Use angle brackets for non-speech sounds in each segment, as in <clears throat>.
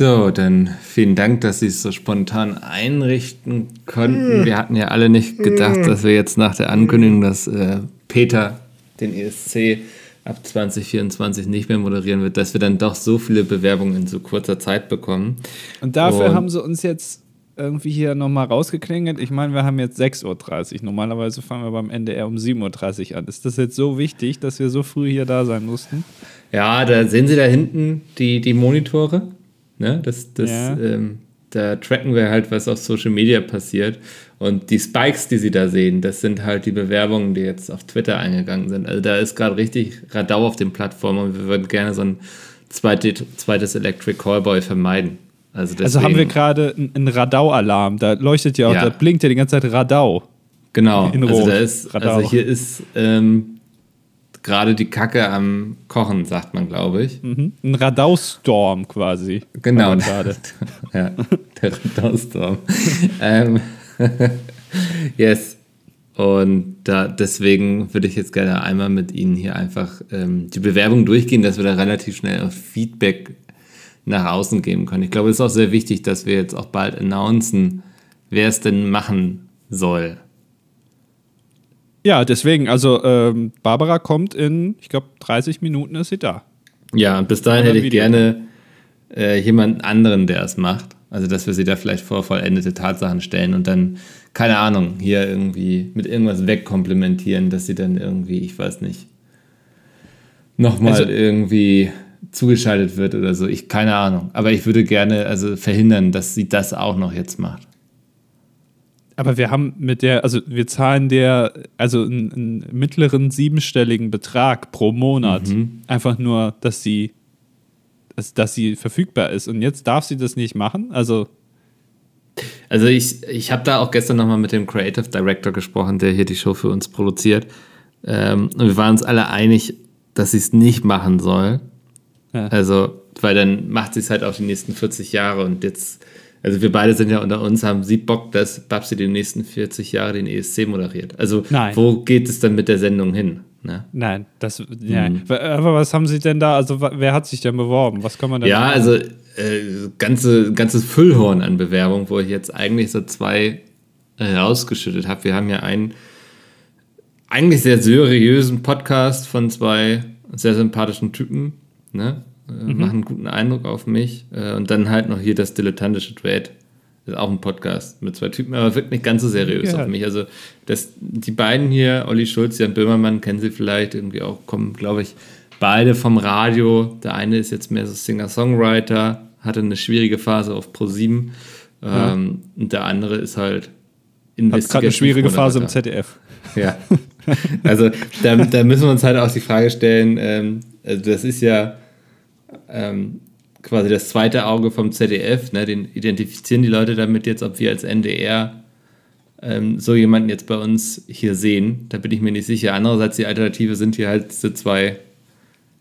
So, dann vielen Dank, dass Sie es so spontan einrichten konnten. Wir hatten ja alle nicht gedacht, dass wir jetzt nach der Ankündigung, dass äh, Peter den ESC ab 2024 nicht mehr moderieren wird, dass wir dann doch so viele Bewerbungen in so kurzer Zeit bekommen. Und dafür Und haben sie uns jetzt irgendwie hier nochmal rausgeklingelt. Ich meine, wir haben jetzt 6.30 Uhr. Normalerweise fangen wir beim NDR um 7.30 Uhr an. Ist das jetzt so wichtig, dass wir so früh hier da sein mussten? Ja, da sehen Sie da hinten die, die Monitore. Ne? Das, das, ja. ähm, da tracken wir halt, was auf Social Media passiert. Und die Spikes, die Sie da sehen, das sind halt die Bewerbungen, die jetzt auf Twitter eingegangen sind. Also da ist gerade richtig Radau auf den Plattformen und wir würden gerne so ein zweites, zweites Electric Callboy vermeiden. Also, also haben wir gerade einen Radau-Alarm. Da leuchtet ja auch, ja. da blinkt ja die ganze Zeit Radau. Genau. In also, da ist, also hier ist ähm, gerade die Kacke am Kochen, sagt man, glaube ich. Mhm. Ein Radaustorm quasi. Genau. Gerade. <laughs> ja, der Radaustorm. <laughs> ähm, <laughs> yes. Und da, deswegen würde ich jetzt gerne einmal mit Ihnen hier einfach ähm, die Bewerbung durchgehen, dass wir da relativ schnell auf Feedback nach außen geben können. Ich glaube, es ist auch sehr wichtig, dass wir jetzt auch bald announcen, wer es denn machen soll. Ja, deswegen, also ähm, Barbara kommt in, ich glaube, 30 Minuten ist sie da. Ja, und bis dahin hätte ich Video. gerne äh, jemanden anderen, der es macht. Also, dass wir sie da vielleicht vor vollendete Tatsachen stellen und dann, keine Ahnung, hier irgendwie mit irgendwas wegkomplementieren, dass sie dann irgendwie, ich weiß nicht, nochmal also, irgendwie zugeschaltet wird oder so. Ich, keine Ahnung. Aber ich würde gerne also verhindern, dass sie das auch noch jetzt macht. Aber wir haben mit der, also wir zahlen der, also einen, einen mittleren siebenstelligen Betrag pro Monat. Mhm. Einfach nur, dass sie, dass, dass sie verfügbar ist. Und jetzt darf sie das nicht machen. Also. Also ich, ich habe da auch gestern nochmal mit dem Creative Director gesprochen, der hier die Show für uns produziert. Ähm, und wir waren uns alle einig, dass sie es nicht machen soll. Ja. Also, weil dann macht sie es halt auch die nächsten 40 Jahre und jetzt also wir beide sind ja unter uns, haben Sie Bock, dass Babsi die nächsten 40 Jahre den ESC moderiert? Also Nein. wo geht es dann mit der Sendung hin? Ne? Nein, das, ja. Mhm. Aber was haben Sie denn da, also wer hat sich denn beworben? Was kann man denn Ja, machen? also äh, ganze, ganzes Füllhorn an Bewerbung, wo ich jetzt eigentlich so zwei rausgeschüttet habe. Wir haben ja einen eigentlich sehr seriösen Podcast von zwei sehr sympathischen Typen, ne? Äh, mhm. machen einen guten Eindruck auf mich. Äh, und dann halt noch hier das dilettantische Trade. Das ist auch ein Podcast mit zwei Typen, aber wirkt nicht ganz so seriös ja. auf mich. Also das, die beiden hier, Olli Schulz, Jan Böhmermann, kennen Sie vielleicht irgendwie auch, kommen, glaube ich, beide vom Radio. Der eine ist jetzt mehr so Singer-Songwriter, hatte eine schwierige Phase auf Pro7. Ja. Ähm, und der andere ist halt Hat gerade eine schwierige Phase im ZDF. Ja. Also da, da, müssen wir uns halt auch die Frage stellen, ähm, also das ist ja ähm, quasi das zweite Auge vom ZDF, ne, den identifizieren die Leute damit jetzt, ob wir als NDR ähm, so jemanden jetzt bei uns hier sehen. Da bin ich mir nicht sicher. Andererseits, die Alternative sind hier halt so zwei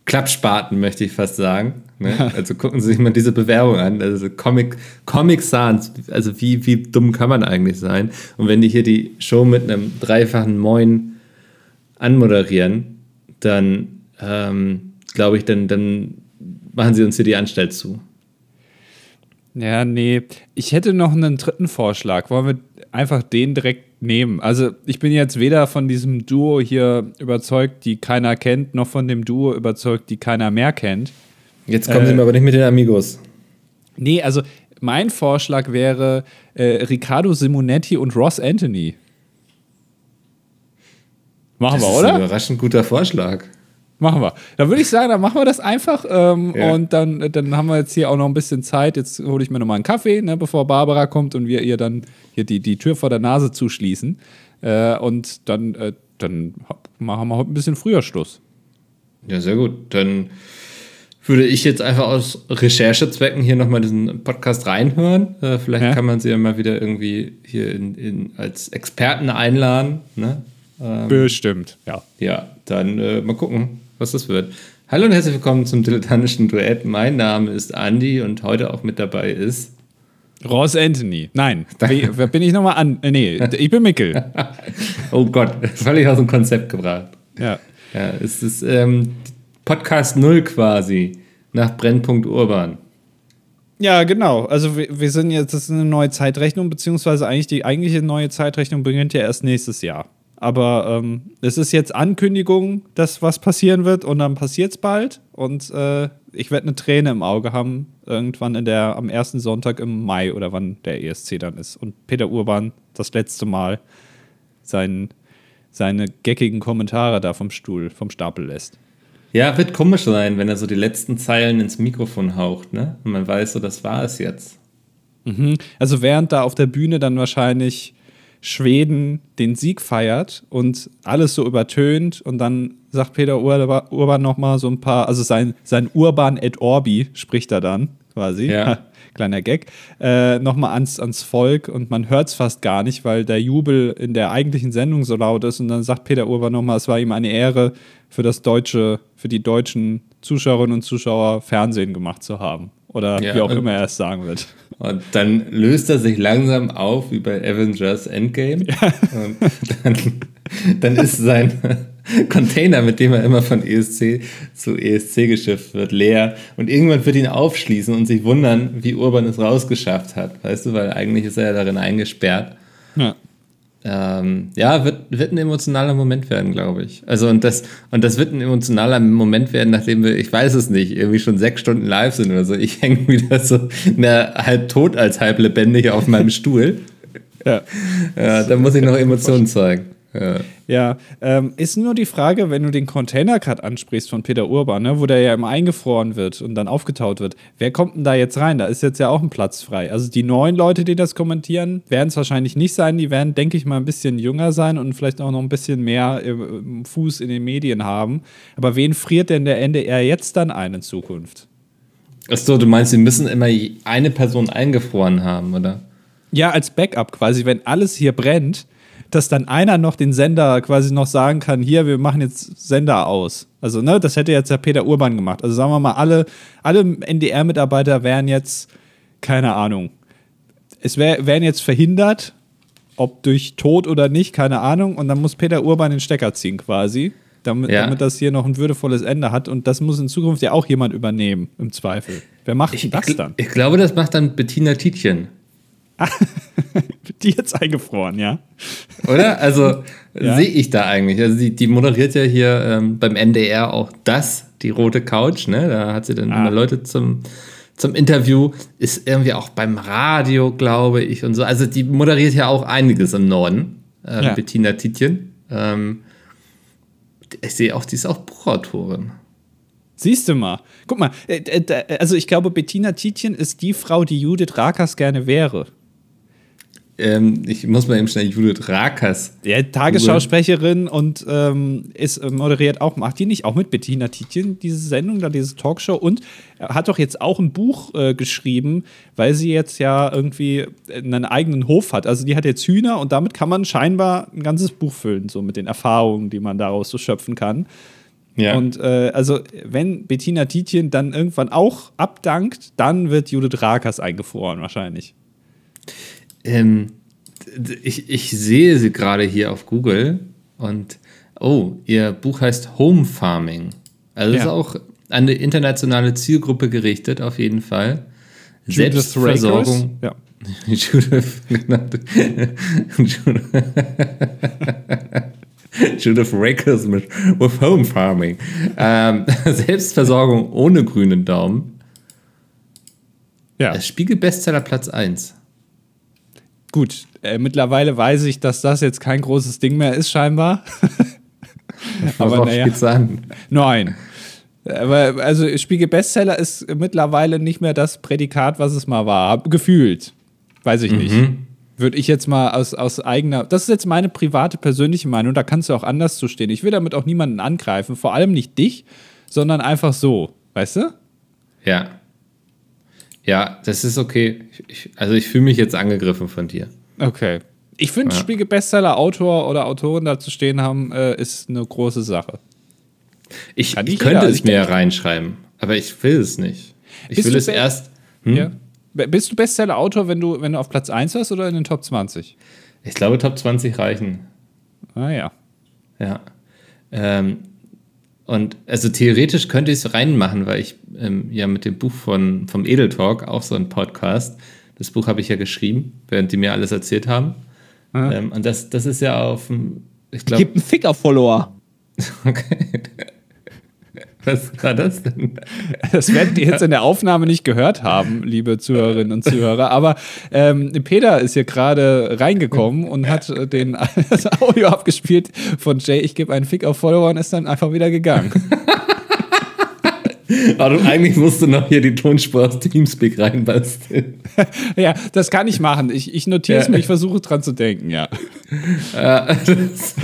Klappspaten, möchte ich fast sagen. Ne? Also gucken Sie sich mal diese Bewerbung an. Also Comic, Comic Sans, also wie, wie dumm kann man eigentlich sein? Und wenn die hier die Show mit einem dreifachen Moin anmoderieren, dann ähm, glaube ich, dann, dann machen Sie uns hier die Anstalt zu. Ja, nee. Ich hätte noch einen dritten Vorschlag. Wollen wir einfach den direkt nehmen? Also, ich bin jetzt weder von diesem Duo hier überzeugt, die keiner kennt, noch von dem Duo überzeugt, die keiner mehr kennt. Jetzt kommen äh, Sie mir aber nicht mit den Amigos. Nee, also mein Vorschlag wäre äh, Riccardo Simonetti und Ross Anthony. Machen das wir, oder? Das ist ein überraschend guter Vorschlag. Machen wir. Dann würde ich sagen, dann machen wir das einfach. Ähm, ja. Und dann, dann haben wir jetzt hier auch noch ein bisschen Zeit. Jetzt hole ich mir nochmal einen Kaffee, ne, bevor Barbara kommt und wir ihr dann hier die, die Tür vor der Nase zuschließen. Äh, und dann, äh, dann machen wir heute ein bisschen früher Schluss. Ja, sehr gut. Dann würde ich jetzt einfach aus Recherchezwecken hier nochmal diesen Podcast reinhören. Äh, vielleicht ja. kann man sie ja mal wieder irgendwie hier in, in, als Experten einladen. Ne? Ähm, Bestimmt, ja. Ja, dann äh, mal gucken was das wird. Hallo und herzlich willkommen zum dilettantischen Duett. Mein Name ist Andy und heute auch mit dabei ist. Ross Anthony. Nein, <laughs> wer bin ich nochmal an? Äh, nee, ich bin Mickel. <laughs> oh Gott, völlig aus dem Konzept gebracht. Ja. Ja, es ist ähm, Podcast Null quasi nach Brennpunkt Urban. Ja, genau. Also wir, wir sind jetzt, das ist eine neue Zeitrechnung, beziehungsweise eigentlich die eigentliche neue Zeitrechnung beginnt ja erst nächstes Jahr. Aber ähm, es ist jetzt Ankündigung, dass was passieren wird und dann passiert es bald. Und äh, ich werde eine Träne im Auge haben, irgendwann in der, am ersten Sonntag im Mai oder wann der ESC dann ist. Und Peter Urban das letzte Mal sein, seine geckigen Kommentare da vom Stuhl, vom Stapel lässt. Ja, wird komisch sein, wenn er so die letzten Zeilen ins Mikrofon haucht, ne? Und man weiß so, das war es jetzt. Mhm. Also während da auf der Bühne dann wahrscheinlich Schweden den Sieg feiert und alles so übertönt und dann sagt Peter Ur Urban nochmal so ein paar, also sein, sein Urban et Orbi spricht er dann quasi. Ja. <laughs> Kleiner Gag, äh, nochmal ans, ans Volk und man hört es fast gar nicht, weil der Jubel in der eigentlichen Sendung so laut ist und dann sagt Peter Urban nochmal, es war ihm eine Ehre, für das deutsche, für die deutschen Zuschauerinnen und Zuschauer Fernsehen gemacht zu haben. Oder ja, wie auch immer er es sagen wird. Und dann löst er sich langsam auf wie bei Avengers Endgame. Ja. Und dann, dann ist sein Container, mit dem er immer von ESC zu ESC geschifft wird, leer. Und irgendwann wird ihn aufschließen und sich wundern, wie Urban es rausgeschafft hat. Weißt du, weil eigentlich ist er ja darin eingesperrt. Ja ähm, ja, wird, wird ein emotionaler Moment werden, glaube ich. Also und das, und das wird ein emotionaler Moment werden, nachdem wir, ich weiß es nicht, irgendwie schon sechs Stunden live sind oder so. Ich hänge <laughs> wieder so mehr halb tot als halb lebendig auf meinem Stuhl. ja. ja da muss ich noch Emotionen zeigen. Ja, ja ähm, ist nur die Frage, wenn du den Container Cut ansprichst von Peter Urban, ne, wo der ja immer eingefroren wird und dann aufgetaut wird, wer kommt denn da jetzt rein? Da ist jetzt ja auch ein Platz frei. Also die neuen Leute, die das kommentieren, werden es wahrscheinlich nicht sein. Die werden, denke ich mal, ein bisschen jünger sein und vielleicht auch noch ein bisschen mehr äh, Fuß in den Medien haben. Aber wen friert denn der NDR jetzt dann ein in Zukunft? Achso, du meinst, sie müssen immer eine Person eingefroren haben, oder? Ja, als Backup quasi, wenn alles hier brennt dass dann einer noch den Sender quasi noch sagen kann, hier, wir machen jetzt Sender aus. Also, ne, das hätte jetzt der Peter Urban gemacht. Also sagen wir mal, alle, alle NDR-Mitarbeiter wären jetzt, keine Ahnung, es wär, wären jetzt verhindert, ob durch Tod oder nicht, keine Ahnung. Und dann muss Peter Urban den Stecker ziehen quasi, damit, ja. damit das hier noch ein würdevolles Ende hat. Und das muss in Zukunft ja auch jemand übernehmen, im Zweifel. Wer macht ich, das dann? Ich glaube, das macht dann Bettina Tietjen. <laughs> die jetzt eingefroren, ja. Oder? Also <laughs> ja. sehe ich da eigentlich. Also die, die moderiert ja hier ähm, beim NDR auch das, die rote Couch, ne? Da hat sie dann ah. immer Leute zum, zum Interview, ist irgendwie auch beim Radio, glaube ich, und so. Also die moderiert ja auch einiges im Norden, äh, ja. Bettina Tietjen. Ähm, ich sehe auch, die ist auch Buchautorin. Siehst du mal. Guck mal, äh, äh, also ich glaube, Bettina Tietjen ist die Frau, die Judith Rakers gerne wäre. Ähm, ich muss mal eben schnell Judith Rakers. Ja, Tagesschausprecherin und ähm, ist äh, moderiert auch, macht die nicht auch mit Bettina Tietjen diese Sendung, da diese Talkshow und hat doch jetzt auch ein Buch äh, geschrieben, weil sie jetzt ja irgendwie einen eigenen Hof hat. Also die hat jetzt Hühner und damit kann man scheinbar ein ganzes Buch füllen, so mit den Erfahrungen, die man daraus so schöpfen kann. Ja. Und äh, also, wenn Bettina Tietjen dann irgendwann auch abdankt, dann wird Judith Rakers eingefroren, wahrscheinlich. Ähm, ich, ich sehe sie gerade hier auf Google und oh, ihr Buch heißt Home Farming. Also ja. ist auch an eine internationale Zielgruppe gerichtet, auf jeden Fall. Judith Selbstversorgung. Ja. <laughs> <laughs> Judith, Judith Rakers mit with Home Farming. Ähm, <laughs> Selbstversorgung ohne grünen Daumen. Ja. Spiegel Bestseller Platz 1 gut, äh, mittlerweile weiß ich, dass das jetzt kein großes Ding mehr ist, scheinbar. Aber naja. an? Nein. Aber also Spiegel Bestseller ist mittlerweile nicht mehr das Prädikat, was es mal war. Gefühlt. Weiß ich mhm. nicht. Würde ich jetzt mal aus, aus eigener. Das ist jetzt meine private, persönliche Meinung. Da kannst du auch anders zu stehen. Ich will damit auch niemanden angreifen. Vor allem nicht dich, sondern einfach so. Weißt du? Ja. Ja, das ist okay. Ich, also ich fühle mich jetzt angegriffen von dir. Okay. Ich finde, ja. Spiegel Bestseller Autor oder Autorin da zu stehen haben, äh, ist eine große Sache. Ich, ich könnte es mir ja reinschreiben, aber ich will es nicht. Ich Bist will es erst. Hm? Ja. Bist du Bestseller-Autor, wenn du, wenn du auf Platz 1 hast oder in den Top 20? Ich glaube, Top 20 reichen. Ah ja. Ja. Ähm, Und also theoretisch könnte ich es reinmachen, weil ich ähm, ja mit dem Buch von, vom Edeltalk, auch so ein Podcast, das Buch habe ich ja geschrieben, während die mir alles erzählt haben. Ähm, und das, das ist ja auf dem, ich glaube. Gibt einen Ficker-Follower. <laughs> Okay. Was war das denn? Das werden die jetzt in der Aufnahme nicht gehört haben, liebe Zuhörerinnen und Zuhörer. Aber ähm, Peter ist hier gerade reingekommen und hat den, das Audio abgespielt von Jay. Ich gebe einen Fick auf Follower und ist dann einfach wieder gegangen. Warum eigentlich musst du noch hier die Tonspur aus Teamspeak reinbasteln? ja, das kann ich machen. Ich, ich notiere es ja. mir, ich versuche dran zu denken, ja. Äh, das,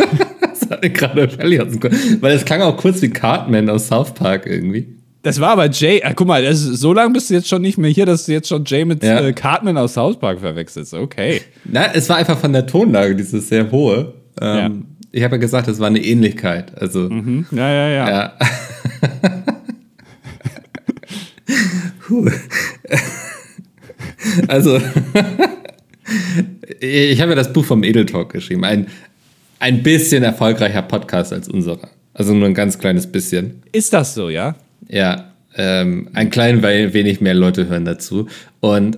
das hat mir gerade völlig aus dem Kopf. Weil es klang auch kurz wie Cartman aus South Park irgendwie. Das war aber Jay. Ah, guck mal, das, so lange bist du jetzt schon nicht mehr hier, dass du jetzt schon Jay mit ja. äh, Cartman aus South Park verwechselst. Okay. Na, es war einfach von der Tonlage, dieses sehr hohe. Ähm, ja. Ich habe ja gesagt, es war eine Ähnlichkeit. Also. Mhm. Ja, ja, ja. ja. <laughs> also, <laughs> ich habe ja das Buch vom Edeltalk geschrieben. Ein, ein bisschen erfolgreicher Podcast als unserer. Also nur ein ganz kleines bisschen. Ist das so, ja? Ja, ähm, ein klein wenig mehr Leute hören dazu. Und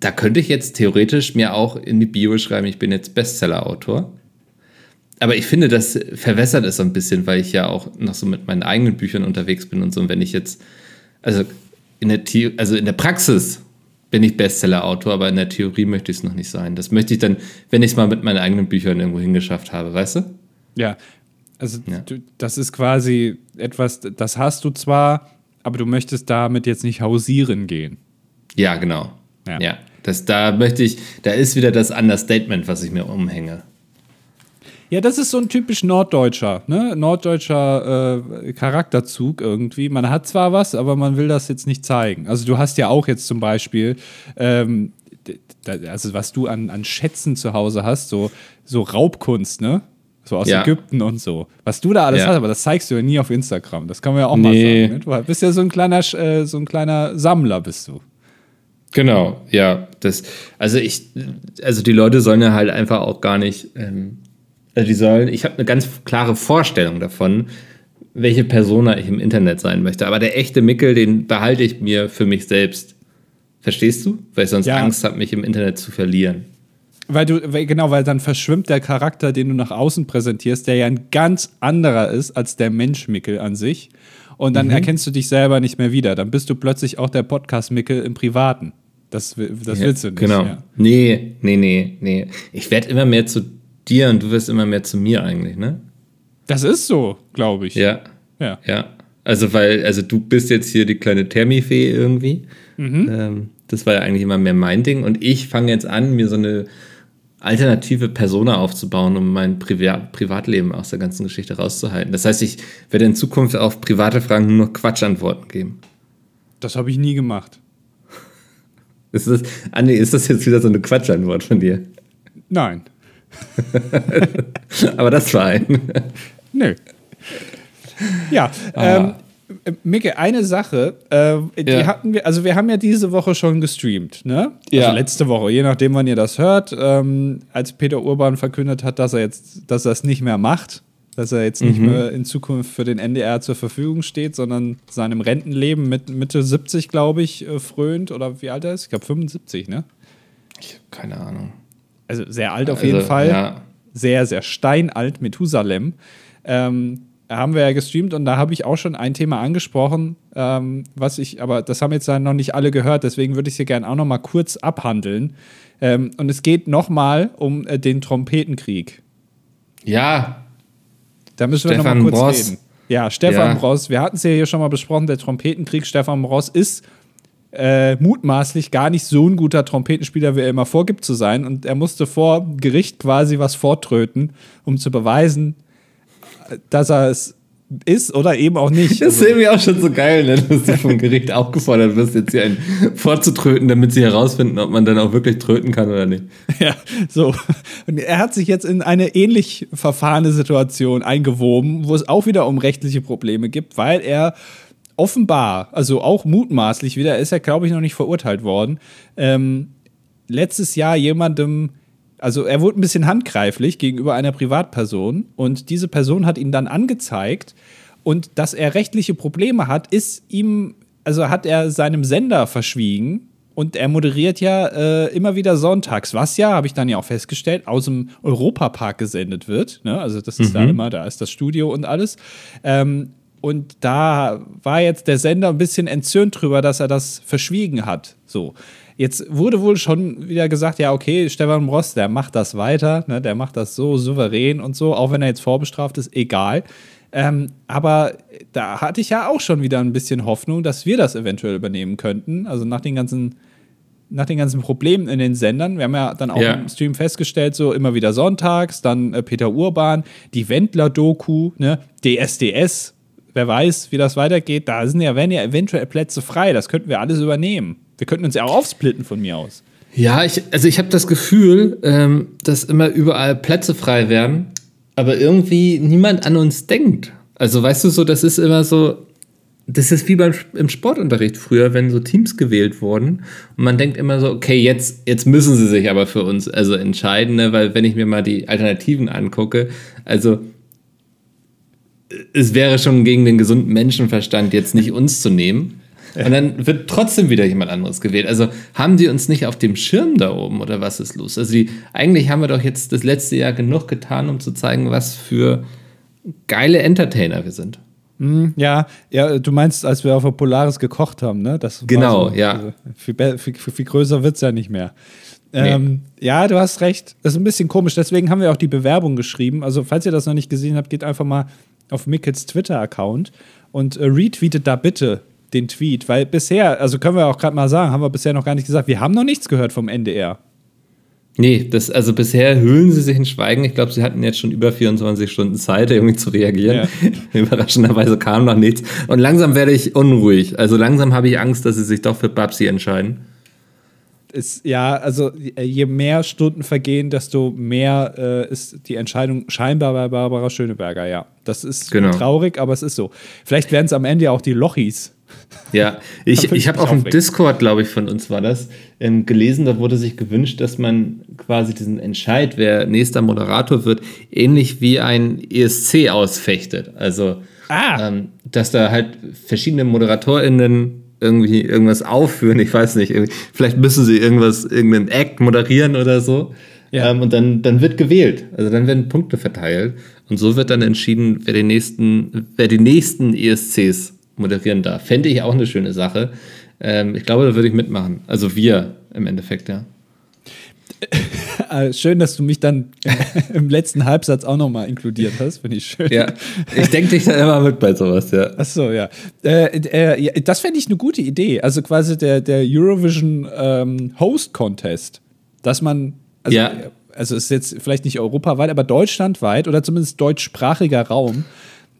da könnte ich jetzt theoretisch mir auch in die Bio schreiben, ich bin jetzt Bestseller-Autor. Aber ich finde, das verwässert es so ein bisschen, weil ich ja auch noch so mit meinen eigenen Büchern unterwegs bin und so. Und wenn ich jetzt, also in der, The also in der Praxis bin ich Bestseller-Autor, aber in der Theorie möchte ich es noch nicht sein. Das möchte ich dann, wenn ich es mal mit meinen eigenen Büchern irgendwo hingeschafft habe, weißt du? Ja, also ja. Du, das ist quasi etwas, das hast du zwar, aber du möchtest damit jetzt nicht hausieren gehen. Ja, genau. Ja. ja. Das, da möchte ich, da ist wieder das Understatement, was ich mir umhänge. Ja, das ist so ein typisch norddeutscher, ne? norddeutscher äh, Charakterzug irgendwie. Man hat zwar was, aber man will das jetzt nicht zeigen. Also du hast ja auch jetzt zum Beispiel, ähm, also was du an, an Schätzen zu Hause hast, so, so Raubkunst, ne? So aus ja. Ägypten und so. Was du da alles ja. hast, aber das zeigst du ja nie auf Instagram. Das kann man ja auch nee. mal sagen. Ne? Du bist ja so ein kleiner, äh, so ein kleiner Sammler, bist du. Genau, ja. Das, also ich, also die Leute sollen ja halt einfach auch gar nicht ähm, also die sollen, ich habe eine ganz klare Vorstellung davon, welche Persona ich im Internet sein möchte. Aber der echte Mickel, den behalte ich mir für mich selbst. Verstehst du? Weil ich sonst ja. Angst habe, mich im Internet zu verlieren. Weil du, weil, genau, weil dann verschwimmt der Charakter, den du nach außen präsentierst, der ja ein ganz anderer ist als der Mensch Mickel an sich. Und dann mhm. erkennst du dich selber nicht mehr wieder. Dann bist du plötzlich auch der Podcast-Mickel im Privaten. Das, das willst du nicht. Genau. Ja. Nee, nee, nee, nee. Ich werde immer mehr zu dir und du wirst immer mehr zu mir eigentlich, ne? Das ist so, glaube ich. Ja. Ja. Ja. Also, weil, also du bist jetzt hier die kleine Thermifee irgendwie. Mhm. Ähm, das war ja eigentlich immer mehr mein Ding. Und ich fange jetzt an, mir so eine alternative Persona aufzubauen, um mein Priva Privatleben aus der ganzen Geschichte rauszuhalten. Das heißt, ich werde in Zukunft auf private Fragen nur noch Quatschantworten geben. Das habe ich nie gemacht. <laughs> Ist das, Andi, ist das jetzt wieder so eine Quatschantwort von dir? Nein. <laughs> Aber das war ein. Nö. Ja, ah. ähm, Micke, eine Sache, äh, die ja. hatten wir, also wir haben ja diese Woche schon gestreamt, ne? Also letzte Woche, je nachdem, wann ihr das hört, ähm, als Peter Urban verkündet hat, dass er jetzt, dass er es nicht mehr macht, dass er jetzt nicht mhm. mehr in Zukunft für den NDR zur Verfügung steht, sondern seinem Rentenleben mit Mitte 70, glaube ich, äh, frönt. Oder wie alt er ist? Ich glaube 75, ne? Ich habe keine Ahnung also sehr alt auf also, jeden Fall, ja. sehr, sehr steinalt, Methusalem, ähm, haben wir ja gestreamt und da habe ich auch schon ein Thema angesprochen, ähm, was ich, aber das haben jetzt noch nicht alle gehört, deswegen würde ich es hier gerne auch noch mal kurz abhandeln. Ähm, und es geht noch mal um äh, den Trompetenkrieg. Ja. Da müssen Stefan wir noch mal kurz Bross. reden. Ja, Stefan ja. Bross, wir hatten es ja hier schon mal besprochen, der Trompetenkrieg. Stefan Bross ist äh, mutmaßlich gar nicht so ein guter Trompetenspieler, wie er immer vorgibt zu sein. Und er musste vor Gericht quasi was vortröten, um zu beweisen, dass er es ist oder eben auch nicht. Das ist irgendwie auch schon so geil, ne? dass du vom Gericht aufgefordert wirst, jetzt hier einen vorzutröten, damit sie herausfinden, ob man dann auch wirklich tröten kann oder nicht. <laughs> Ja, so. Und er hat sich jetzt in eine ähnlich verfahrene Situation eingewoben, wo es auch wieder um rechtliche Probleme gibt, weil er offenbar, also auch mutmaßlich wieder, ist er, glaube ich, noch nicht verurteilt worden, ähm, letztes Jahr jemandem, also er wurde ein bisschen handgreiflich gegenüber einer Privatperson und diese Person hat ihn dann angezeigt Und dass er rechtliche Probleme hat, ist ihm, also hat er seinem Sender verschwiegen. Und er moderiert ja äh, immer wieder sonntags, was ja, habe ich dann ja auch festgestellt, aus dem Europapark gesendet wird. Ne? Also das ist mhm. da immer, da ist das Studio und alles. Ähm, und da war jetzt der Sender ein bisschen entzürnt drüber, dass er das verschwiegen hat. So. Jetzt wurde wohl schon wieder gesagt, ja, okay, Stefan Ross, der macht das weiter, ne, der macht das so souverän und so, auch wenn er jetzt vorbestraft ist, egal. Ähm, aber da hatte ich ja auch schon wieder ein bisschen Hoffnung, dass wir das eventuell übernehmen könnten. Also nach den ganzen, nach den ganzen Problemen in den Sendern. Wir haben ja dann auch ja. im Stream festgestellt, so immer wieder sonntags, dann äh, Peter Urban, die Wendler-Doku, ne, DSDS, wer weiß, wie das weitergeht. Da sind ja, werden ja eventuell Plätze frei. Das könnten wir alles übernehmen. Wir könnten uns ja auch aufsplitten von mir aus. Ja, ich, also ich habe das Gefühl, ähm, dass immer überall Plätze frei werden, aber irgendwie niemand an uns denkt. Also weißt du so, das ist immer so, das ist wie beim im Sportunterricht früher, wenn so Teams gewählt wurden und man denkt immer so, okay, jetzt, jetzt müssen sie sich aber für uns also entscheiden, ne? weil wenn ich mir mal die Alternativen angucke, also es wäre schon gegen den gesunden Menschenverstand, jetzt nicht uns zu nehmen. Und dann wird trotzdem wieder jemand anderes gewählt. Also haben die uns nicht auf dem Schirm da oben oder was ist los? Also die, eigentlich haben wir doch jetzt das letzte Jahr genug getan, um zu zeigen, was für geile Entertainer wir sind. Mm, ja, ja, du meinst, als wir auf der Polaris gekocht haben, ne? Das genau, so, ja. Also viel, viel, viel, größer wird es ja nicht mehr. Nee. Ähm, ja, du hast recht. Das ist ein bisschen komisch. Deswegen haben wir auch die Bewerbung geschrieben. Also, falls ihr das noch nicht gesehen habt, geht einfach mal auf Mickels Twitter-Account und äh, retweetet da bitte den Tweet, weil bisher, also können wir auch gerade mal sagen, haben wir bisher noch gar nicht gesagt, wir haben noch nichts gehört vom NDR. Nee, das, also bisher hüllen sie sich in Schweigen. Ich glaube, sie hatten jetzt schon über 24 Stunden Zeit, irgendwie zu reagieren. Ja. <laughs> Überraschenderweise kam noch nichts. Und langsam werde ich unruhig. Also langsam habe ich Angst, dass sie sich doch für Babsi entscheiden ist ja, also je mehr Stunden vergehen, desto mehr äh, ist die Entscheidung scheinbar bei Barbara Schöneberger, ja. Das ist genau. traurig, aber es ist so. Vielleicht werden es am Ende ja auch die Lochis. Ja, <laughs> ich, ich habe auf dem Discord, glaube ich, von uns war das, ähm, gelesen, da wurde sich gewünscht, dass man quasi diesen Entscheid, wer nächster Moderator wird, ähnlich wie ein ESC ausfechtet. Also, ah. ähm, dass da halt verschiedene ModeratorInnen irgendwie irgendwas aufführen, ich weiß nicht, vielleicht müssen sie irgendwas, irgendeinen Act moderieren oder so. Ja. Ähm, und dann, dann wird gewählt. Also dann werden Punkte verteilt. Und so wird dann entschieden, wer, den nächsten, wer die nächsten ESCs moderieren darf. Fände ich auch eine schöne Sache. Ähm, ich glaube, da würde ich mitmachen. Also wir im Endeffekt, ja. <laughs> Äh, schön, dass du mich dann <laughs> im letzten Halbsatz auch nochmal inkludiert hast, finde ich schön. Ja, ich denke dich da immer mit bei sowas, ja. Ach so, ja. Äh, äh, das fände ich eine gute Idee. Also quasi der, der Eurovision ähm, Host Contest, dass man, also, ja. also ist jetzt vielleicht nicht europaweit, aber deutschlandweit oder zumindest deutschsprachiger Raum.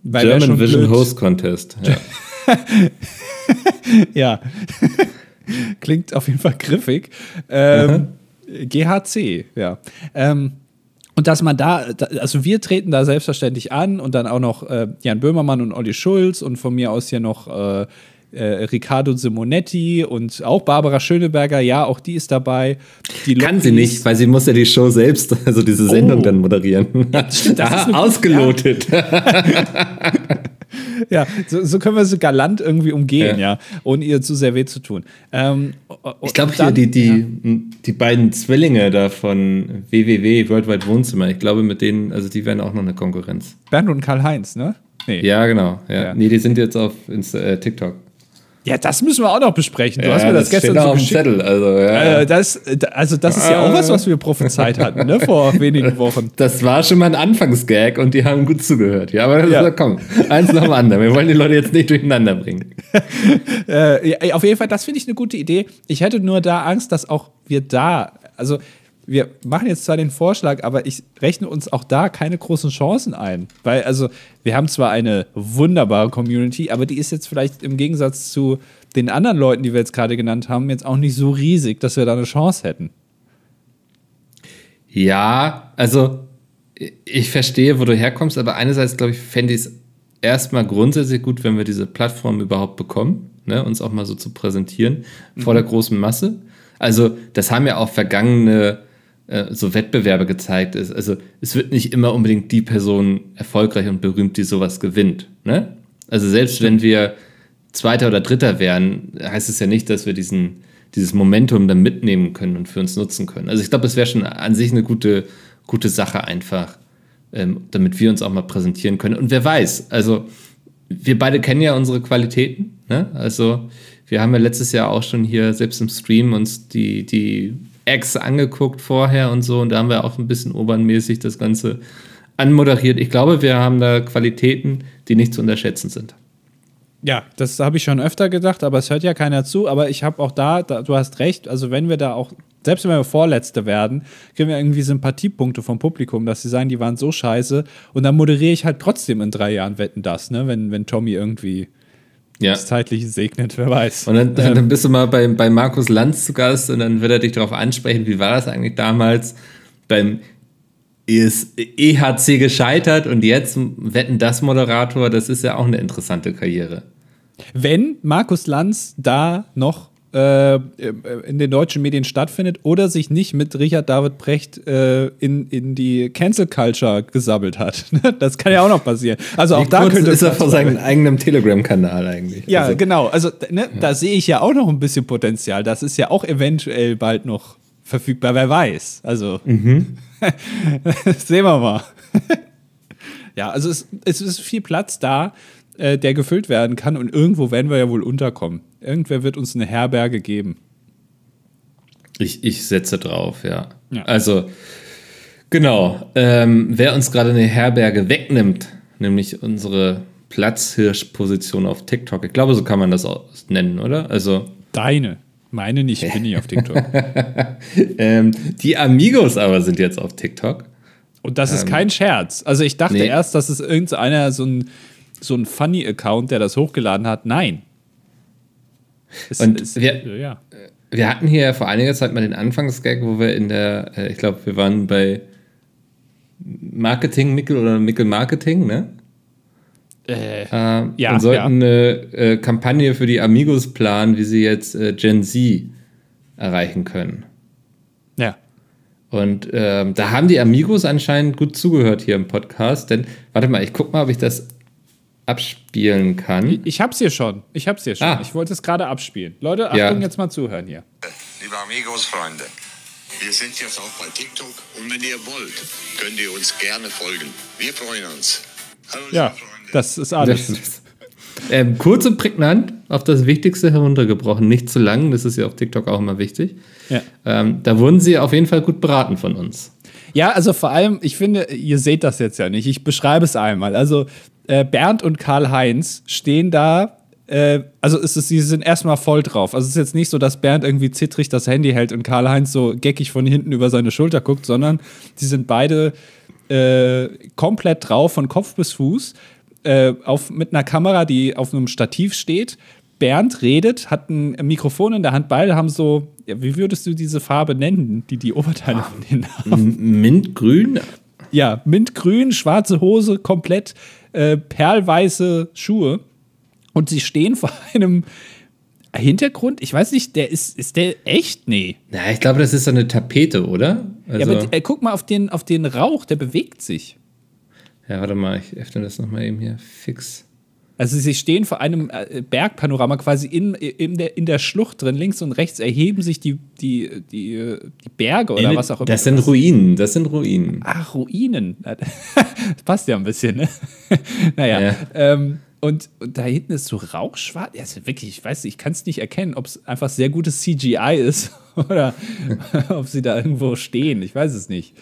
German Vision blöd. Host Contest. Ja. <laughs> ja. <laughs> Klingt auf jeden Fall griffig. Ähm, GHC, ja. Ähm, und dass man da, also wir treten da selbstverständlich an und dann auch noch äh, Jan Böhmermann und Olli Schulz und von mir aus hier noch äh, äh, Riccardo Simonetti und auch Barbara Schöneberger, ja, auch die ist dabei. Die Kann sie nicht, weil sie muss ja die Show selbst, also diese Sendung oh. dann moderieren. Ja, stimmt, das ist <laughs> ausgelotet. Ja. <laughs> ja, so, so, können wir sie galant irgendwie umgehen, ja, ja ohne ihr zu sehr weh zu tun. Ähm, ich glaube hier die, die, ja. die beiden Zwillinge da von WWW, Worldwide Wohnzimmer, ich glaube mit denen, also die werden auch noch eine Konkurrenz. Bernd und Karl-Heinz, ne? Nee. Ja, genau. Ja. ja. Nee, die sind jetzt auf Insta äh, TikTok. Ja, das müssen wir auch noch besprechen. Du ja, hast mir das, das gestern so dem Zettel. Also, ja. Äh, das, also das ist ja auch was, was wir prophezeit hatten, ne, vor <laughs> wenigen Wochen. Das war schon mal ein Anfangsgag und die haben gut zugehört. Ja, aber ja. komm, eins nach dem anderen. Wir wollen die Leute jetzt nicht durcheinander bringen. <laughs> äh, auf jeden Fall, das finde ich eine gute Idee. Ich hätte nur da Angst, dass auch wir da, also wir machen jetzt zwar den Vorschlag, aber ich rechne uns auch da keine großen Chancen ein. Weil, also, wir haben zwar eine wunderbare Community, aber die ist jetzt vielleicht im Gegensatz zu den anderen Leuten, die wir jetzt gerade genannt haben, jetzt auch nicht so riesig, dass wir da eine Chance hätten. Ja, also ich verstehe, wo du herkommst, aber einerseits, glaube ich, fände ich es erstmal grundsätzlich gut, wenn wir diese Plattform überhaupt bekommen, ne, uns auch mal so zu präsentieren mhm. vor der großen Masse. Also, das haben ja auch vergangene äh, so Wettbewerbe gezeigt ist. Also es wird nicht immer unbedingt die Person erfolgreich und berühmt, die sowas gewinnt. Ne? Also selbst wenn wir Zweiter oder Dritter wären, heißt es ja nicht, dass wir diesen, dieses Momentum dann mitnehmen können und für uns nutzen können. Also ich glaube, es wäre schon an sich eine gute, gute Sache einfach, ähm, damit wir uns auch mal präsentieren können. Und wer weiß, also wir beide kennen ja unsere Qualitäten. Ne? Also wir haben ja letztes Jahr auch schon hier selbst im Stream uns die, die Acts angeguckt vorher und so und da haben wir auch ein bisschen obernmäßig das Ganze anmoderiert. Ich glaube, wir haben da Qualitäten, die nicht zu unterschätzen sind. Ja, das habe ich schon öfter gedacht, aber es hört ja keiner zu. Aber ich habe auch da, da, du hast recht, also wenn wir da auch, selbst wenn wir Vorletzte werden, kriegen wir irgendwie Sympathiepunkte vom Publikum, dass sie sagen, die waren so scheiße. Und dann moderiere ich halt trotzdem in drei Jahren Wetten das, ne? wenn, wenn Tommy irgendwie ja. das Zeitliche segnet, wer weiß. Und dann, dann bist du mal bei, bei Markus Lanz zu Gast und dann wird er dich darauf ansprechen, wie war das eigentlich damals beim EHC gescheitert und jetzt Wetten das Moderator, das ist ja auch eine interessante Karriere. Wenn Markus Lanz da noch äh, in den deutschen Medien stattfindet oder sich nicht mit Richard David Brecht äh, in, in die Cancel Culture gesabbelt hat. <laughs> das kann ja auch noch passieren. Also auch Wie da könnte ist er vor seinem eigenen Telegram-Kanal eigentlich. Ja, also, genau. Also ne, ja. da sehe ich ja auch noch ein bisschen Potenzial. Das ist ja auch eventuell bald noch verfügbar, wer weiß. Also mhm. <laughs> sehen wir mal. <laughs> ja, also es, es ist viel Platz da äh, der gefüllt werden kann. Und irgendwo werden wir ja wohl unterkommen. Irgendwer wird uns eine Herberge geben. Ich, ich setze drauf, ja. ja. Also, genau. Ähm, wer uns gerade eine Herberge wegnimmt, nämlich unsere Platzhirschposition auf TikTok. Ich glaube, so kann man das auch nennen, oder? Also. Deine. Meine nicht, ich bin nicht auf TikTok. <laughs> ähm, die Amigos aber sind jetzt auf TikTok. Und das ist ähm, kein Scherz. Also ich dachte nee. erst, dass es irgendeiner so ein so ein Funny-Account, der das hochgeladen hat. Nein. Es, und es, wir, ja. wir hatten hier vor einiger Zeit mal den Anfangsgag, wo wir in der, äh, ich glaube, wir waren bei Marketing Mickel oder Mickel Marketing, ne? Äh, äh, ja, und sollten ja. eine äh, Kampagne für die Amigos planen, wie sie jetzt äh, Gen Z erreichen können. Ja. Und ähm, da haben die Amigos anscheinend gut zugehört hier im Podcast, denn warte mal, ich guck mal, ob ich das abspielen kann. Ich, ich hab's hier schon. Ich hab's hier schon. Ah. Ich wollte es gerade abspielen. Leute, Achtung, ja. jetzt mal zuhören hier. Liebe Amigos, Freunde, wir sind jetzt auch bei TikTok und wenn ihr wollt, könnt ihr uns gerne folgen. Wir freuen uns. Hallo, ja, Freunde. das ist alles. ähm, kurz und prägnant, auf das Wichtigste heruntergebrochen, nicht zu lang, das ist ja auf TikTok auch immer wichtig. Ja. Ähm, da wurden sie auf jeden Fall gut beraten von uns. Ja, also vor allem, ich finde, ihr seht das jetzt ja nicht. Ich beschreibe es einmal. Also äh, Bernd und Karl-Heinz stehen da. Äh, also ist es, sie sind erstmal voll drauf. Also es ist jetzt nicht so, dass Bernd irgendwie zittrig das Handy hält und Karl-Heinz so geckig von hinten über seine Schulter guckt, sondern sie sind beide äh, komplett drauf, von Kopf bis Fuß, äh, auf, mit einer Kamera, die auf einem Stativ steht. Bernd redet, hat ein Mikrofon in der Hand, beide haben so, ja, wie würdest du diese Farbe nennen, die die Oberteile von denen haben? Mintgrün? Ja, Mintgrün, schwarze Hose, komplett äh, perlweiße Schuhe und sie stehen vor <laughs> einem Hintergrund. Ich weiß nicht, der ist, ist der echt? Nee. Na, ich glaube, das ist so eine Tapete, oder? Also ja, aber äh, guck mal auf den, auf den Rauch, der bewegt sich. Ja, warte mal, ich öffne das nochmal eben hier fix. Also sie stehen vor einem äh, Bergpanorama quasi in, in, der, in der Schlucht drin, links und rechts erheben sich die, die, die, die Berge oder in, was auch immer. Das sind Ruinen, das sind Ruinen. Ach, Ruinen. Das <laughs> passt ja ein bisschen, ne? <laughs> naja. Ja. Ähm, und, und, da hinten ist so rauchschwarz. Ja, ist wirklich, ich weiß nicht, ich kann es nicht erkennen, ob es einfach sehr gutes CGI ist <laughs> oder ob sie da irgendwo stehen. Ich weiß es nicht.